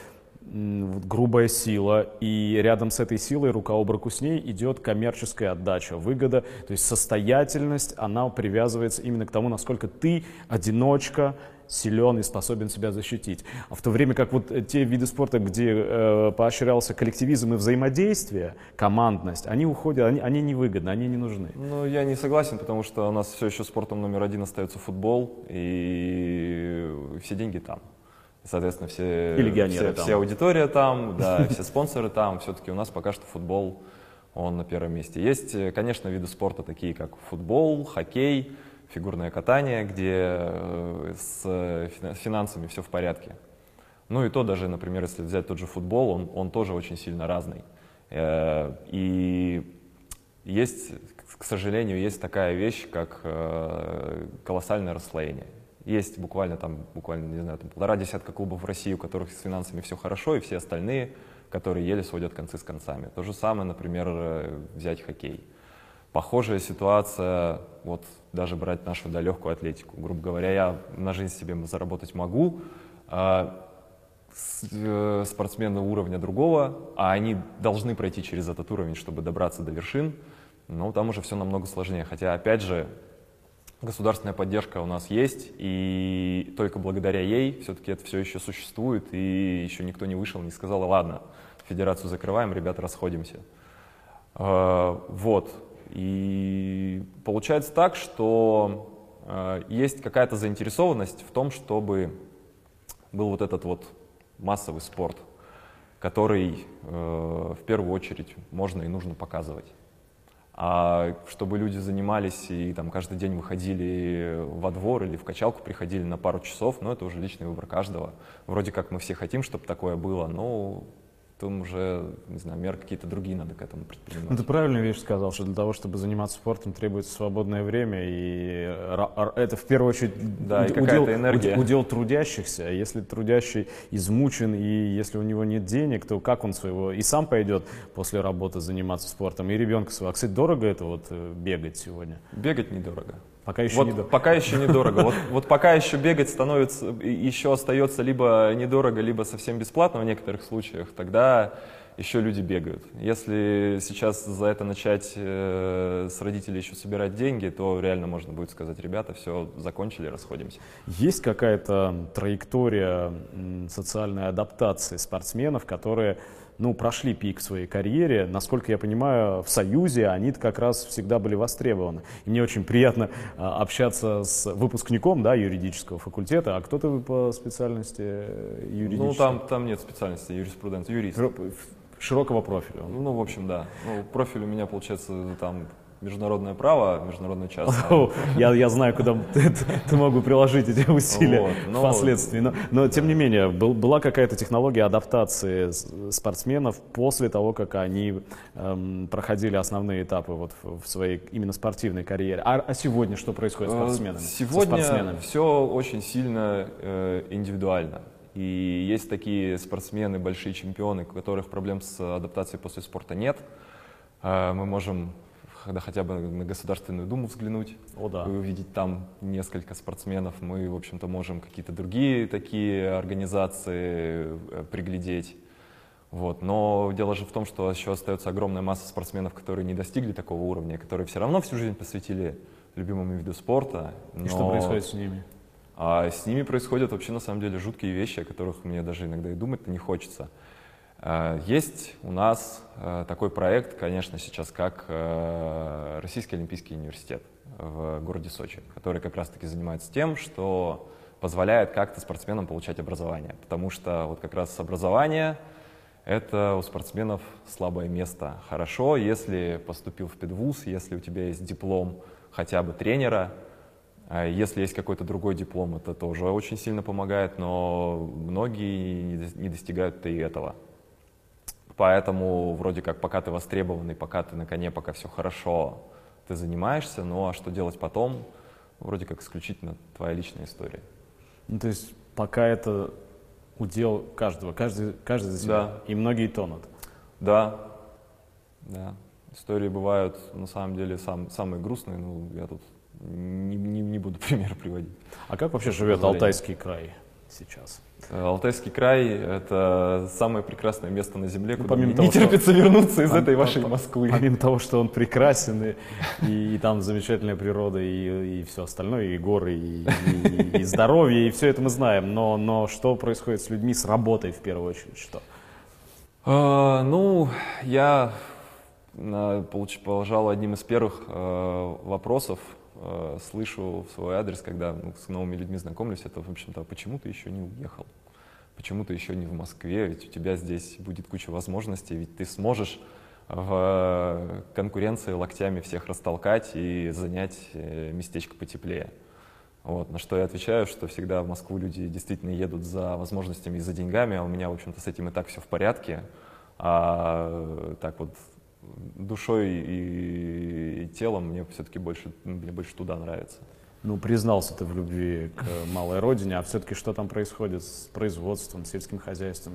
грубая сила, и рядом с этой силой, рука об руку с ней, идет коммерческая отдача, выгода, то есть состоятельность, она привязывается именно к тому, насколько ты одиночка, силен и способен себя защитить. А в то время как вот те виды спорта, где э, поощрялся коллективизм и взаимодействие, командность, они уходят, они, они невыгодны, они не нужны. Ну, я не согласен, потому что у нас все еще спортом номер один остается футбол, и все деньги там. Соответственно, все, все, там. все аудитория там, да, все спонсоры там. Все-таки у нас пока что футбол, он на первом месте. Есть, конечно, виды спорта такие, как футбол, хоккей, фигурное катание, где э, с финансами все в порядке. Ну и то даже, например, если взять тот же футбол, он, он тоже очень сильно разный. Э, и есть, к сожалению, есть такая вещь, как э, колоссальное расслоение. Есть буквально там, буквально, не знаю, там полтора десятка клубов в России, у которых с финансами все хорошо, и все остальные, которые еле сводят концы с концами. То же самое, например, взять хоккей. Похожая ситуация, вот даже брать нашу да, легкую атлетику. Грубо говоря, я на жизнь себе заработать могу, а э, спортсмены уровня другого, а они должны пройти через этот уровень, чтобы добраться до вершин, но там уже все намного сложнее. Хотя, опять же, государственная поддержка у нас есть, и только благодаря ей все-таки это все еще существует, и еще никто не вышел, не сказал, ладно, федерацию закрываем, ребята, расходимся. Э, вот. И получается так, что э, есть какая-то заинтересованность в том, чтобы был вот этот вот массовый спорт, который э, в первую очередь можно и нужно показывать. А чтобы люди занимались и там каждый день выходили во двор или в качалку приходили на пару часов, ну это уже личный выбор каждого. Вроде как мы все хотим, чтобы такое было, но там уже, не знаю, меры какие-то другие надо к этому предпринимать. Ну, ты правильную вещь сказал, что для того, чтобы заниматься спортом, требуется свободное время, и это в первую очередь да, удел, энергия. удел трудящихся. Если трудящий измучен, и если у него нет денег, то как он своего... И сам пойдет после работы заниматься спортом, и ребенка своего. А, кстати, дорого это вот э, бегать сегодня? Бегать недорого. Пока еще вот недорого. Пока еще недорого. Вот, вот пока еще бегать становится, еще остается либо недорого, либо совсем бесплатно в некоторых случаях, тогда еще люди бегают. Если сейчас за это начать э, с родителей еще собирать деньги, то реально можно будет сказать, ребята, все, закончили, расходимся. Есть какая-то траектория социальной адаптации спортсменов, которые ну, прошли пик в своей карьере. Насколько я понимаю, в Союзе они как раз всегда были востребованы. И мне очень приятно а, общаться с выпускником да, юридического факультета. А кто ты по специальности э, юридической? Ну, там, там нет специальности юриспруденции, юрист. Широкого профиля. Ну, в общем, да. Ну, профиль у меня, получается, там международное право, международное частное. Я, я знаю, куда ты, ты мог бы приложить эти усилия но, впоследствии. Но, тем не менее, был, была какая-то технология адаптации спортсменов после того, как они эм, проходили основные этапы вот в, в своей именно спортивной карьере. А, а сегодня что происходит с э, спортсменами? Сегодня все очень сильно э, индивидуально. И есть такие спортсмены, большие чемпионы, у которых проблем с адаптацией после спорта нет. Э, мы можем когда хотя бы на Государственную Думу взглянуть О, да. и увидеть там несколько спортсменов. Мы, в общем-то, можем какие-то другие такие организации э, приглядеть. Вот. Но дело же в том, что еще остается огромная масса спортсменов, которые не достигли такого уровня, которые все равно всю жизнь посвятили любимому виду спорта. Но... И что происходит с ними? А с ними происходят вообще на самом деле жуткие вещи, о которых мне даже иногда и думать-то не хочется. Э, есть у нас э, такой проект, конечно, сейчас как э, Российский Олимпийский университет в городе Сочи, который как раз-таки занимается тем, что позволяет как-то спортсменам получать образование. Потому что вот как раз образование — это у спортсменов слабое место. Хорошо, если поступил в педвуз, если у тебя есть диплом хотя бы тренера, если есть какой-то другой диплом, это тоже очень сильно помогает, но многие не достигают и этого. Поэтому вроде как пока ты востребованный, пока ты на коне, пока все хорошо, ты занимаешься, ну а что делать потом, вроде как исключительно твоя личная история. Ну, то есть пока это удел каждого, каждый, каждый за себя, да. и многие тонут. Да, да. Истории бывают на самом деле сам, самые грустные, но я тут не, не, не буду пример приводить. А как вообще живет Алтайский край сейчас? Алтайский край — это самое прекрасное место на Земле, ну, куда помимо того, не терпится что... вернуться из этой вашей Москвы. Помимо того, что он прекрасен, и, и, и там замечательная природа, и, и все остальное, и горы, и, и, и здоровье, и все это мы знаем. Но, но что происходит с людьми, с работой в первую очередь? Что? А, ну, я на, положал одним из первых э, вопросов э, слышу в свой адрес, когда ну, с новыми людьми знакомлюсь, это, в общем-то, «А почему ты еще не уехал? Почему ты еще не в Москве? Ведь у тебя здесь будет куча возможностей, ведь ты сможешь в конкуренции локтями всех растолкать и занять э, местечко потеплее. Вот, на что я отвечаю, что всегда в Москву люди действительно едут за возможностями и за деньгами, а у меня, в общем-то, с этим и так все в порядке. А так вот душой и, и телом мне все-таки больше, мне больше туда нравится. Ну, признался ты в любви к малой родине, а все-таки что там происходит с производством, сельским хозяйством?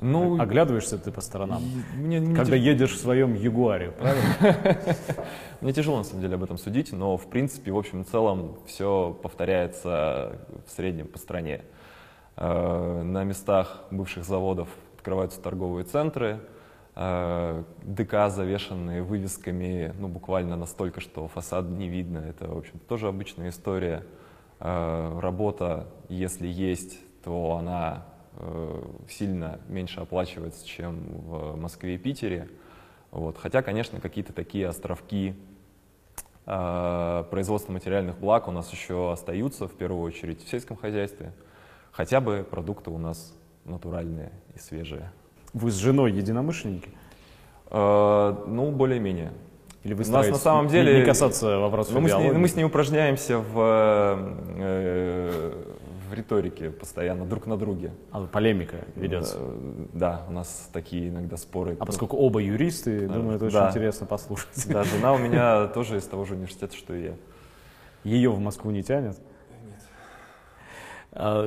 Ну, Оглядываешься ты по сторонам, мне, мне когда тяж... едешь в своем Ягуаре, правильно? Мне тяжело, на самом деле, об этом судить, но, в принципе, в общем и целом, все повторяется в среднем по стране. Э, на местах бывших заводов открываются торговые центры, ДК, завешенные вывесками, ну, буквально настолько, что фасад не видно. Это, в общем тоже обычная история. Э, работа, если есть, то она э, сильно меньше оплачивается, чем в Москве и Питере. Вот. Хотя, конечно, какие-то такие островки э, производства материальных благ у нас еще остаются, в первую очередь в сельском хозяйстве. Хотя бы продукты у нас натуральные и свежие. Вы с женой единомышленники? Э, ну, более-менее. Или вы У нас на самом деле... не касаться вопросов Ну, мы, с ней, мы с ней упражняемся в, э, в риторике постоянно, друг на друге. А, полемика ведется. Э, Да, у нас такие иногда споры. А поскольку оба юристы, думаю, это очень да. интересно послушать. Да, жена у меня тоже из того же университета, что и я. Ее в Москву не тянет? А,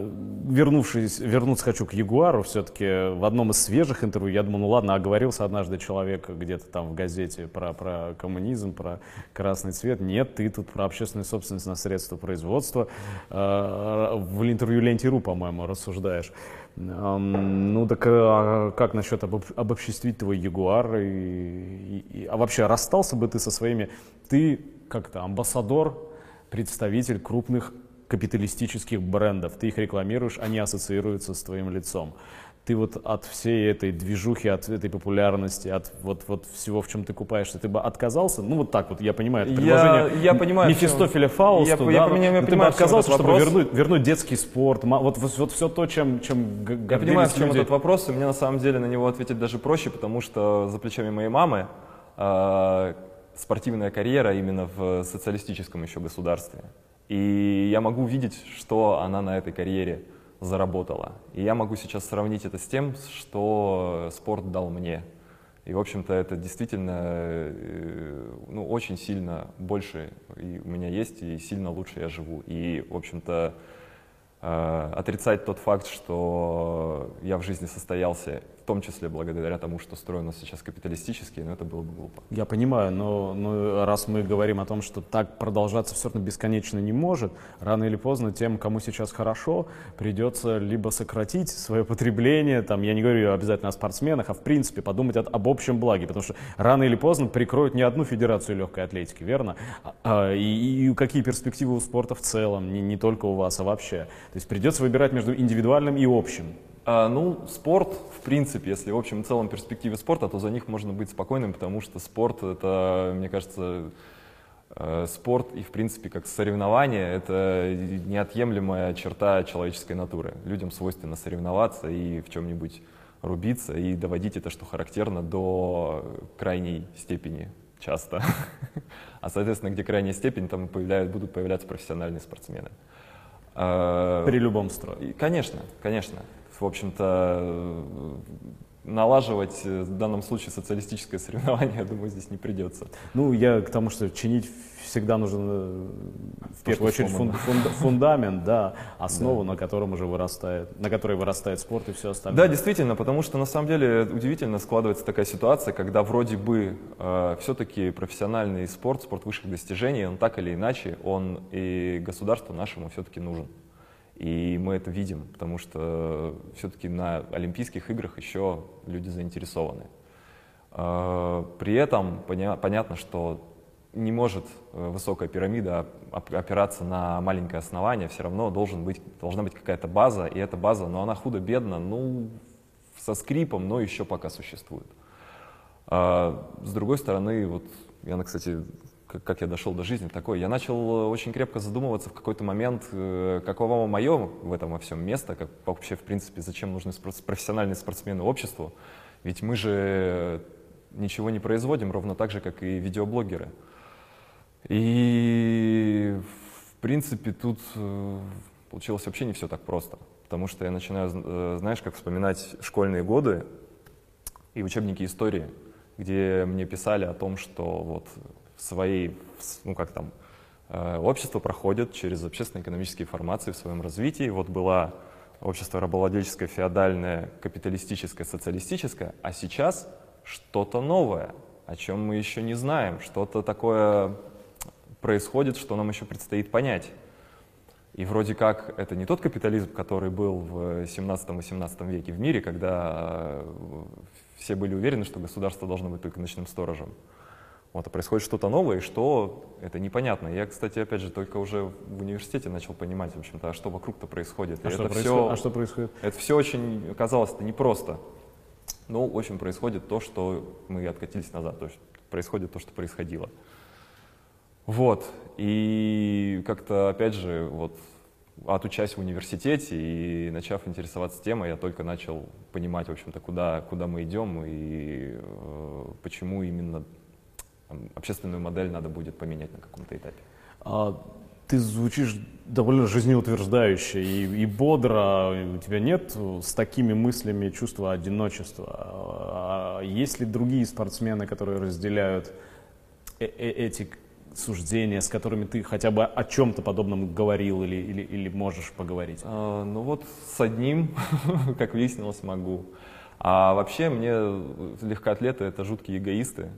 Вернувшись, вернуться хочу к Ягуару, все-таки в одном из свежих интервью, я думал, ну ладно, оговорился однажды человек где-то там в газете про, про коммунизм, про красный цвет. Нет, ты тут про общественную собственность на средства производства. А, В интервью Ленте.ру, по-моему, рассуждаешь. Ну так а как насчет обоб- обобществить твой Ягуар? И, и- и- а вообще расстался бы ты со своими... Ты как-то амбассадор, представитель крупных капиталистических брендов. Ты их рекламируешь, они ассоциируются с твоим лицом. Ты вот от всей этой движухи, от этой популярности, от вот, вот всего, в чем ты купаешься, ты бы отказался? Ну вот так вот, я понимаю, это Я- предложение я понимаю, Мефистофеля Фаусту, я- да, я понимаю- я но ты бы понимаю, чем отказался, чтобы вопрос. вернуть, вернуть детский спорт, вот, вот, вот все то, чем, чем Я понимаю, в чем люди. этот вопрос, и мне на самом деле на него ответить даже проще, потому что за плечами моей мамы э, спортивная карьера именно в социалистическом еще государстве. И я могу видеть, что она на этой карьере заработала. И я могу сейчас сравнить это с тем, что спорт дал мне. И, в общем-то, это действительно э, ну, очень сильно больше и у меня есть, и сильно лучше я живу. И, в общем-то, э, отрицать тот факт, что я в жизни состоялся, в том числе благодаря тому, что строй у нас сейчас капиталистический, ну это было бы глупо. Я понимаю, но, но раз мы говорим о том, что так продолжаться все равно бесконечно не может, рано или поздно тем, кому сейчас хорошо, придется либо сократить свое потребление, там, я не говорю обязательно о спортсменах, а в принципе подумать о- об общем благе, потому что рано или поздно прикроют не одну федерацию легкой атлетики, верно? А, а, и, и какие перспективы у спорта в целом, не, не только у вас, а вообще. То есть придется выбирать между индивидуальным и общим. А, ну, спорт, в принципе, если в общем и целом перспективе спорта, то за них можно быть спокойным, потому что спорт это, мне кажется, э, спорт и, в принципе, как соревнование, это неотъемлемая черта человеческой натуры. Людям свойственно соревноваться и в чем-нибудь рубиться, и доводить это, что характерно, до крайней степени часто. А, соответственно, где крайняя степень, там появляют- будут появляться профессиональные спортсмены. А, При любом строе. Конечно, конечно. В общем-то, э, налаживать э, в данном случае социалистическое соревнование, я думаю, здесь не придется. Ну, я к тому, что чинить всегда нужен э, в первую очередь фун- фунда- фундамент, да, основу, на котором уже вырастает, на которой вырастает спорт и все Да, остальное. действительно, потому что на самом деле удивительно складывается такая ситуация, когда вроде бы э, все-таки профессиональный спорт, спорт высших достижений, он так или иначе, он и государству нашему все-таки нужен. И мы это видим, потому что все-таки на Олимпийских играх еще люди заинтересованы. Э, При этом поня- понятно, что не может э, высокая пирамида оп- опираться на маленькое основание, все равно должен быть, должна быть какая-то база, и эта база, но она худо-бедно, ну, со скрипом, но еще пока существует. А, с другой стороны, вот я, кстати, как, я дошел до жизни такой, я начал э, очень крепко задумываться в какой-то момент, э, каково мое в этом во всем место, как вообще, в принципе, зачем нужны спор- профессиональные спортсмены обществу. Ведь мы же ничего не производим, ровно так же, как и видеоблогеры. И, в принципе, тут э, получилось вообще не все так просто. Потому что я начинаю, э, знаешь, как вспоминать школьные годы и учебники истории, где мне писали о том, что вот своей, ну как там, э, общество проходит через общественно-экономические формации в своем развитии. Вот была общество рабовладельческое, феодальное, капиталистическое, социалистическое, а сейчас что-то новое, о чем мы еще не знаем, что-то такое происходит, что нам еще предстоит понять. И вроде как это не тот капитализм, который был в 17-18 веке в мире, когда э, все были уверены, что государство должно быть только ночным сторожем. Вот, а происходит что-то новое, и что, это непонятно. Я, кстати, опять же, только уже в университете начал понимать, в общем-то, а что вокруг-то происходит. А И что, это происходит? все, а что происходит? это все очень оказалось-то непросто. Ну, в общем, происходит то, что мы откатились назад, то есть происходит то, что происходило. Вот, и как-то, опять же, вот отучась в университете и начав интересоваться темой, я только начал понимать, в общем-то, куда, куда мы идем и э, почему именно там, общественную модель надо будет поменять на каком-то этапе. А, ты звучишь довольно жизнеутверждающе и, и бодро. У тебя нет с такими мыслями чувства одиночества? А, а есть ли другие спортсмены, которые разделяют э -э эти суждения, с которыми ты хотя бы о чем-то подобном говорил или, или, или можешь поговорить? А, ну вот с одним, как выяснилось, могу. А вообще мне легкоатлеты это жуткие эгоисты.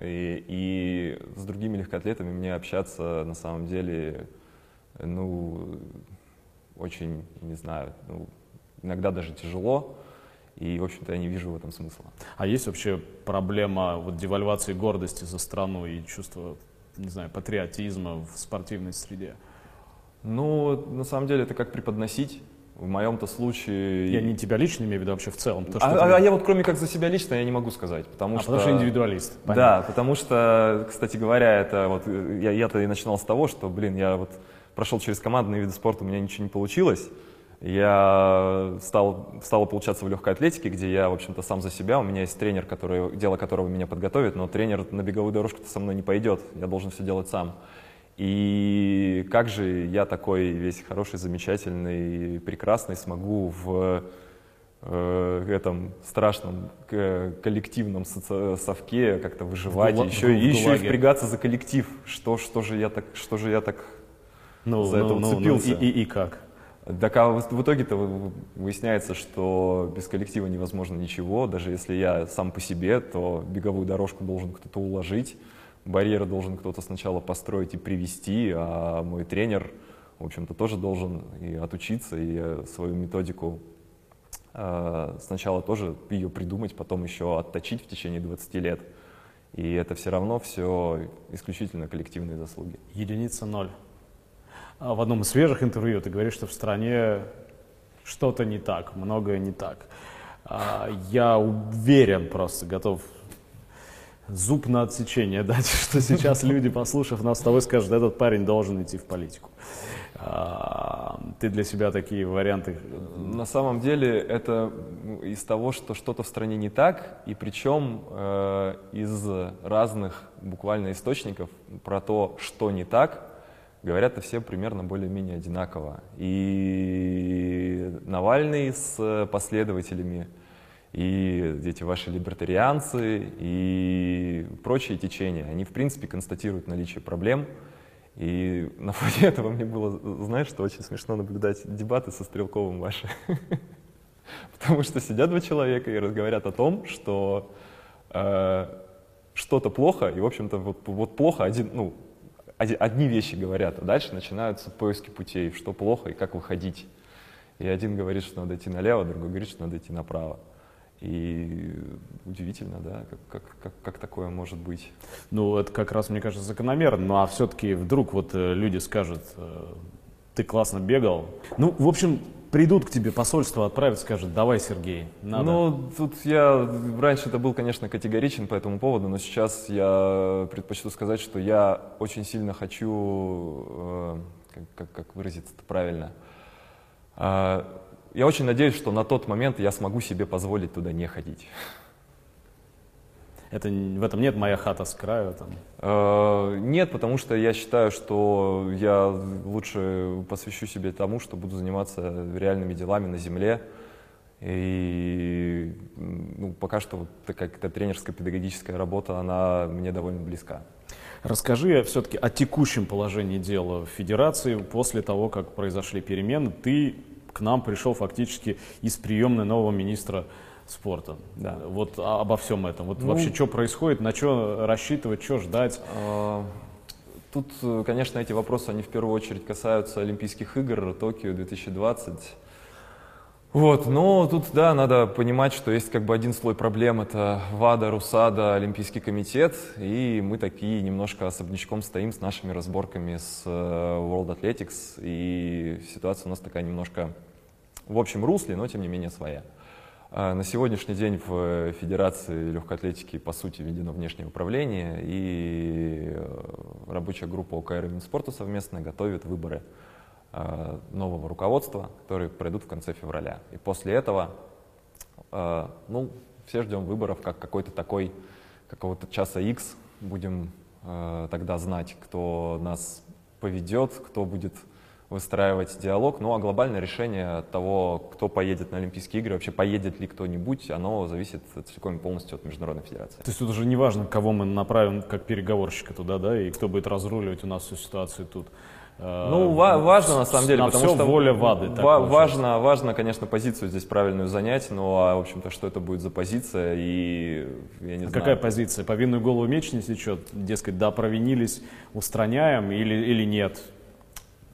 И, и с другими легкоатлетами мне общаться на самом деле, ну, очень, не знаю, ну, иногда даже тяжело. И, в общем-то, я не вижу в этом смысла. А есть вообще проблема вот, девальвации гордости за страну и чувства не знаю, патриотизма в спортивной среде? Ну, на самом деле, это как преподносить. В моем-то случае... Я не тебя лично имею в виду, а вообще в целом. То, а, а, а я вот кроме как за себя лично я не могу сказать, потому а, что... потому что индивидуалист. Понятно. Да, потому что, кстати говоря, это вот я, я-то и начинал с того, что, блин, я вот прошел через командные виды спорта, у меня ничего не получилось. Я стал, стал получаться в легкой атлетике, где я, в общем-то, сам за себя. У меня есть тренер, который, дело которого меня подготовит, но тренер на беговую дорожку со мной не пойдет. Я должен все делать сам. И как же я такой весь хороший, замечательный, прекрасный смогу в э, этом страшном коллективном совке как-то выживать, Гула, еще, и еще и впрягаться за коллектив. Что, что же я так, что же я так ну, за ну, это ну, уцепился? Ну, и, и, и как? Так а в итоге-то выясняется, что без коллектива невозможно ничего. Даже если я сам по себе, то беговую дорожку должен кто-то уложить, барьеры должен кто-то сначала построить и привести, а мой тренер, в общем-то, тоже должен и отучиться, и свою методику э, сначала тоже ее придумать, потом еще отточить в течение 20 лет. И это все равно все исключительно коллективные заслуги. Единица ноль. А в одном из свежих интервью ты говоришь, что в стране что-то не так, многое не так. А, я уверен, просто готов зуб на отсечение дать, что сейчас люди, послушав нас с тобой, скажут, этот парень должен идти в политику. А, ты для себя такие варианты? На самом деле это из того, что что-то в стране не так, и причем э, из разных буквально источников про то, что не так, говорят все примерно более-менее одинаково. И Навальный с последователями, и эти ваши либертарианцы, и прочие течения, они, в принципе, констатируют наличие проблем. И на фоне этого мне было, знаешь, что очень смешно наблюдать дебаты со Стрелковым ваши. Потому что сидят два человека и разговаривают о том, что э, что-то плохо, и, в общем-то, вот, вот плохо один, ну, одни вещи говорят, а дальше начинаются поиски путей, что плохо и как выходить. И один говорит, что надо идти налево, другой говорит, что надо идти направо. И удивительно, да, как, как, как, как такое может быть. Ну, это как раз, мне кажется, закономерно. Ну, а все-таки вдруг вот э, люди скажут, э, ты классно бегал. Ну, в общем, придут к тебе посольство, отправят, скажут, давай, Сергей, надо. Ну, тут я, раньше это был, конечно, категоричен по этому поводу, но сейчас я предпочту сказать, что я очень сильно хочу, э, как, как, как выразиться это правильно, э, я очень надеюсь, что на тот момент я смогу себе позволить туда не ходить. Это, в этом нет моя хата с краю? Там. Э, нет, потому что я считаю, что я лучше посвящу себе тому, что буду заниматься реальными делами на земле. И ну, пока что вот такая тренерская педагогическая работа, она мне довольно близка. Расскажи все-таки о текущем положении дела в Федерации после того, как произошли перемены. Ты к нам пришел фактически из приемной нового министра спорта. Да. Вот обо всем этом. Вот ну, вообще, что происходит, на что рассчитывать, что ждать? А, тут, конечно, эти вопросы, они в первую очередь касаются Олимпийских игр Токио 2020. Вот, но тут, да, надо понимать, что есть как бы один слой проблем, это ВАДА, РУСАДА, Олимпийский комитет, и мы такие немножко особнячком стоим с нашими разборками с э, World Athletics, и ситуация у нас такая немножко в общем русле, но тем не менее своя. А, На сегодняшний день в Федерации легкой атлетики, по сути, введено внешнее управление, и э, рабочая группа ОКР и Минспорта совместно готовит выборы нового руководства, которые пройдут в конце февраля. И после этого, э, ну, все ждем выборов как какой-то такой, какого-то часа X. Будем э, тогда знать, кто нас поведет, кто будет выстраивать диалог. Ну а глобальное решение того, кто поедет на Олимпийские игры, вообще поедет ли кто-нибудь, оно зависит целиком и полностью от Международной Федерации. То есть тут уже не важно, кого мы направим как переговорщика туда, да, и кто будет разруливать у нас всю ситуацию тут. Э, Ну, ва- важно на самом деле, на потому все что воля ВАДы. так ва- важно, важно, конечно, позицию здесь правильную занять, ну а в общем-то, что это будет за позиция и я не А знаю. какая позиция? Повинную голову меч не сечет? Дескать, да, провинились, устраняем или, или нет?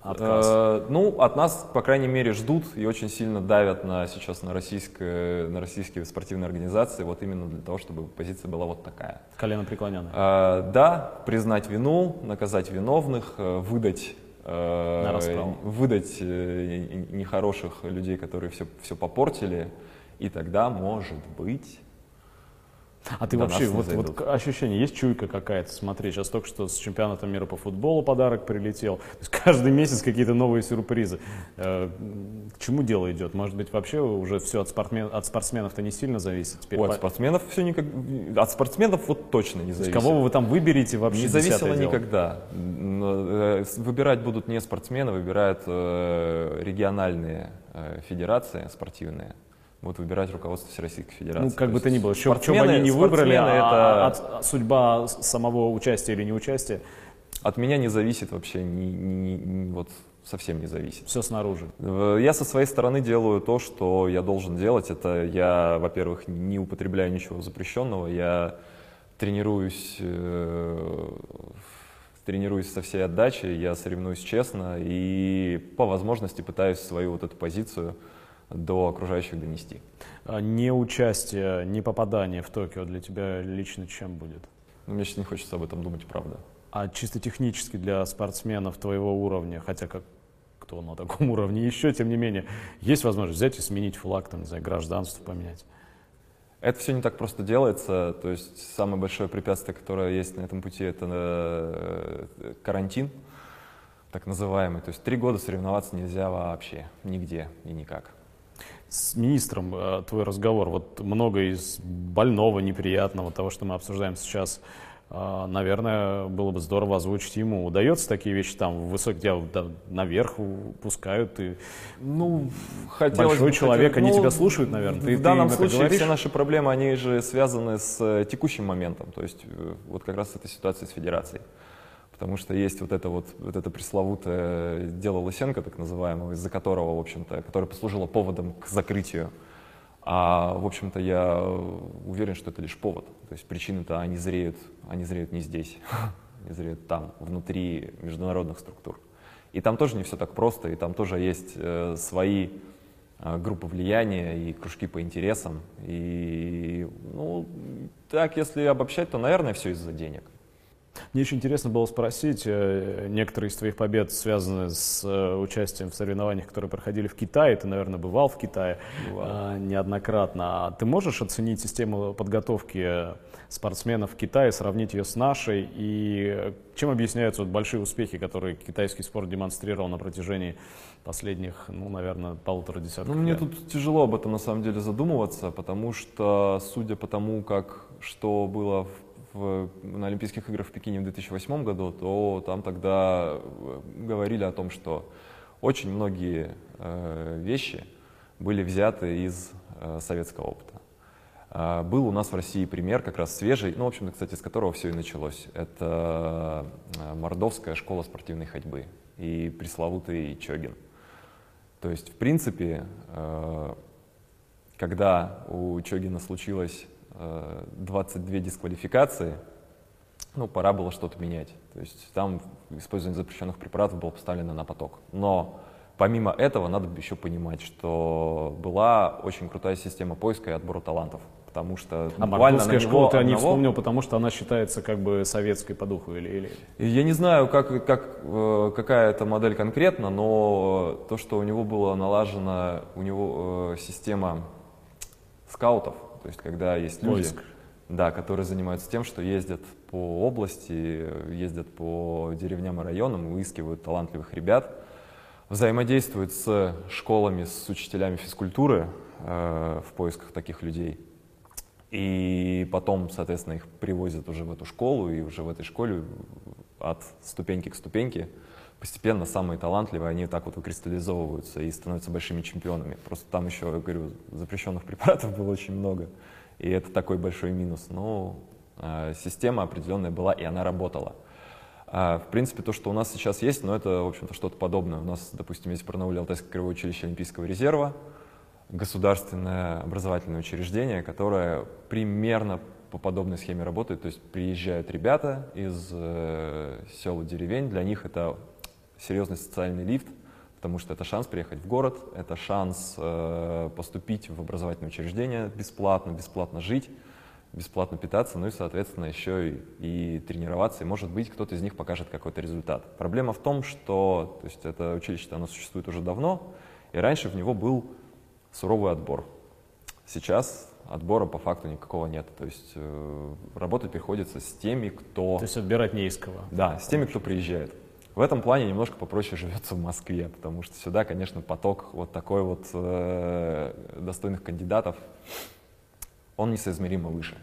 Отказ. Э, ну, от нас, по крайней мере, ждут и очень сильно давят на, сейчас на, российское, на российские спортивные организации, вот именно для того, чтобы позиция была вот такая. Колено преклоненное. Э, да, признать вину, наказать виновных, э, выдать, э, выдать э, нехороших людей, которые все, все попортили, и тогда, может быть, А ты до вообще, вот, вот ощущение, есть чуйка какая-то? Смотри, сейчас только что с чемпионата мира по футболу подарок прилетел. То есть каждый месяц какие-то новые сюрпризы. Э, К чему дело идет? Может быть, вообще уже все от, спортсмен, от спортсменов-то не сильно зависит? Теперь Ой, от по- спортсменов все никак... От спортсменов вот точно не зависит. кого вы там выберете вообще? Не зависело никогда. Э, Выбирать будут не спортсмены, выбирают э, региональные э, федерации спортивные. Будут выбирать руководство Всероссийской Федерации. Ну, как То бы то ни было, чем, чем они не выбрали, а, это от- судьба самого участия или неучастия, от меня не зависит вообще, ни- ни- ни- вот совсем не зависит. все снаружи. Э, Я со своей стороны делаю то, что я должен делать. Это я, во-первых, не употребляю ничего запрещенного. Я тренируюсь, э, тренируюсь со всей отдачей, я соревнуюсь честно и по возможности пытаюсь свою вот эту позицию до окружающих донести. А Неучастие, не попадание в Токио для тебя лично чем будет? Но мне сейчас не хочется об этом думать, правда. А чисто технически для спортсменов твоего уровня, хотя как кто на таком уровне еще, тем не менее, есть возможность взять и сменить флаг, там, не знаю, гражданство поменять. Это все не так просто делается. То есть самое большое препятствие, которое есть на этом пути, это э, карантин, так называемый. То есть три года соревноваться нельзя вообще, нигде и никак. С министром э, твой разговор, вот много из больного, неприятного, того, что мы обсуждаем сейчас, э, наверное, было бы здорово озвучить ему. Удается такие вещи там высоко, тебя да, наверх пускают, и Ну, хотелось большой бы, человек, хотел- они ну, тебя слушают, наверное. Ты- в ты данном им это случае говоришь? все наши проблемы, они же связаны с э, текущим моментом, то есть вот как раз с этой ситуацией с федерацией. Потому что есть вот это вот, вот это пресловутое дело Лысенко, так называемого, из-за которого, в общем-то, которое послужило поводом к закрытию. А, в общем-то, я уверен, что это лишь повод. То есть причины-то, они зреют, они зреют не здесь, они зреют там, внутри международных структур. И там тоже не все так просто, и там тоже есть э, свои э, группы влияния и кружки по интересам. И, ну, так, если обобщать, то, наверное, все из-за денег. Мне очень интересно было спросить, э, некоторые из твоих побед связаны с э, участием в соревнованиях, которые проходили в Китае. Ты, наверное, бывал в Китае э, неоднократно. А ты можешь оценить систему подготовки спортсменов в Китае, сравнить ее с нашей? И э, чем объясняются вот большие успехи, которые китайский спорт демонстрировал на протяжении последних, ну, наверное, полутора десятков Ну, мне лет? тут тяжело об этом на самом деле задумываться, потому что, судя по тому, как что было в, в- на Олимпийских играх в Пекине в 2008 году, то там тогда э, говорили о том, что очень многие э, вещи были взяты из э, советского опыта. А, Был у нас в России пример, как раз свежий, ну, в общем-то, кстати, с которого все и началось. Это э, Мордовская школа спортивной ходьбы и пресловутый Чогин. То есть, в принципе, э, когда у Чогина случилось э, 22 дисквалификации, ну, пора было что-то менять. То есть там использование запрещенных препаратов было поставлено на поток. Но помимо этого надо еще понимать, что была очень крутая система поиска и отбора талантов. Потому что А буквально на него школа ты не одного- вспомнил, потому что она считается как бы советской по духу или... или... Я не знаю, как, как, э, какая это модель конкретно, но то, что у него была налажена у него э, система скаутов, то есть когда есть люди, Поиск. да, которые занимаются тем, что ездят по области, ездят по деревням и районам, выискивают талантливых ребят, взаимодействуют с школами, с учителями физкультуры э, в поисках таких людей. И потом, соответственно, их привозят уже в эту школу, и уже в этой школе от ступеньки к ступеньке постепенно самые талантливые, они так вот выкристаллизовываются и становятся большими чемпионами. Просто там еще, я говорю, запрещенных препаратов было очень много, и это такой большой минус. Но э, система определенная была, и она работала. А, в принципе, то, что у нас сейчас есть, но это, в общем-то, что-то подобное. У нас, допустим, есть Барнауле Алтайское краевое училище Олимпийского резерва, государственное образовательное учреждение, которое примерно по подобной схеме работает. То есть приезжают ребята из э, сел и деревень, для них это серьезный социальный лифт, потому что это шанс приехать в город, это шанс э, поступить в образовательное учреждение бесплатно, бесплатно жить, бесплатно питаться, ну и, соответственно, еще и, и тренироваться, и, может быть, кто-то из них покажет какой-то результат. Проблема в том, что то есть это училище оно существует уже давно, и раньше в него был суровый отбор. Сейчас отбора по факту никакого нет. То есть э, работать приходится с теми, кто... То есть отбирать не из кого. Да, с теми, кто приезжает. В этом плане немножко попроще живется в Москве, потому что сюда, конечно, поток вот такой вот э, достойных кандидатов, он несоизмеримо выше.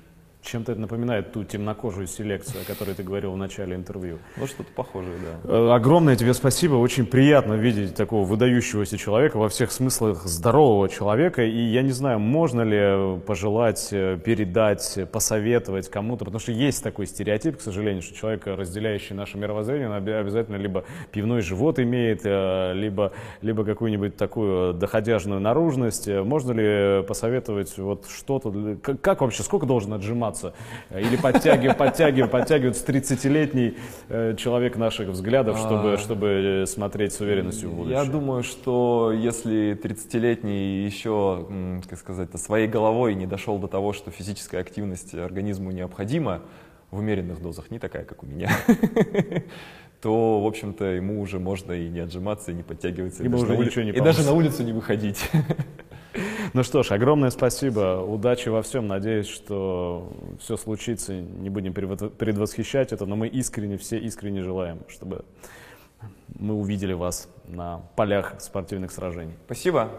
Чем-то это напоминает ту темнокожую селекцию, о которой ты говорил в начале интервью. Ну, что-то похожее, да. Э, Огромное тебе спасибо. Очень приятно видеть такого выдающегося человека, во всех смыслах здорового человека. И я не знаю, можно ли пожелать, э, передать, посоветовать кому-то, потому что есть такой стереотип, к сожалению, что человек, разделяющий наше мировоззрение, он обязательно либо пивной живот имеет, э, либо, либо какую-нибудь такую доходяжную наружность. Можно ли посоветовать вот что-то? как вообще, сколько должен отжиматься? Э, Или подтягивать, подтягивать, подтягивать 30-летний э, человек наших взглядов, чтобы, А. чтобы э, смотреть с уверенностью в будущее? Я думаю, что если 30-летний еще, как сказать, своей головой не дошел до того, что физическая активность организму необходима в умеренных дозах, не такая, как у меня, то, в общем-то, ему уже можно и не отжиматься, и не подтягиваться, и, даже, уже на ули- не и даже на улицу не выходить. Ну что ж, огромное спасибо, удачи во всем, надеюсь, что все случится, не будем предво- предвосхищать это, но мы искренне, все искренне желаем, чтобы мы увидели вас на полях спортивных сражений. Спасибо.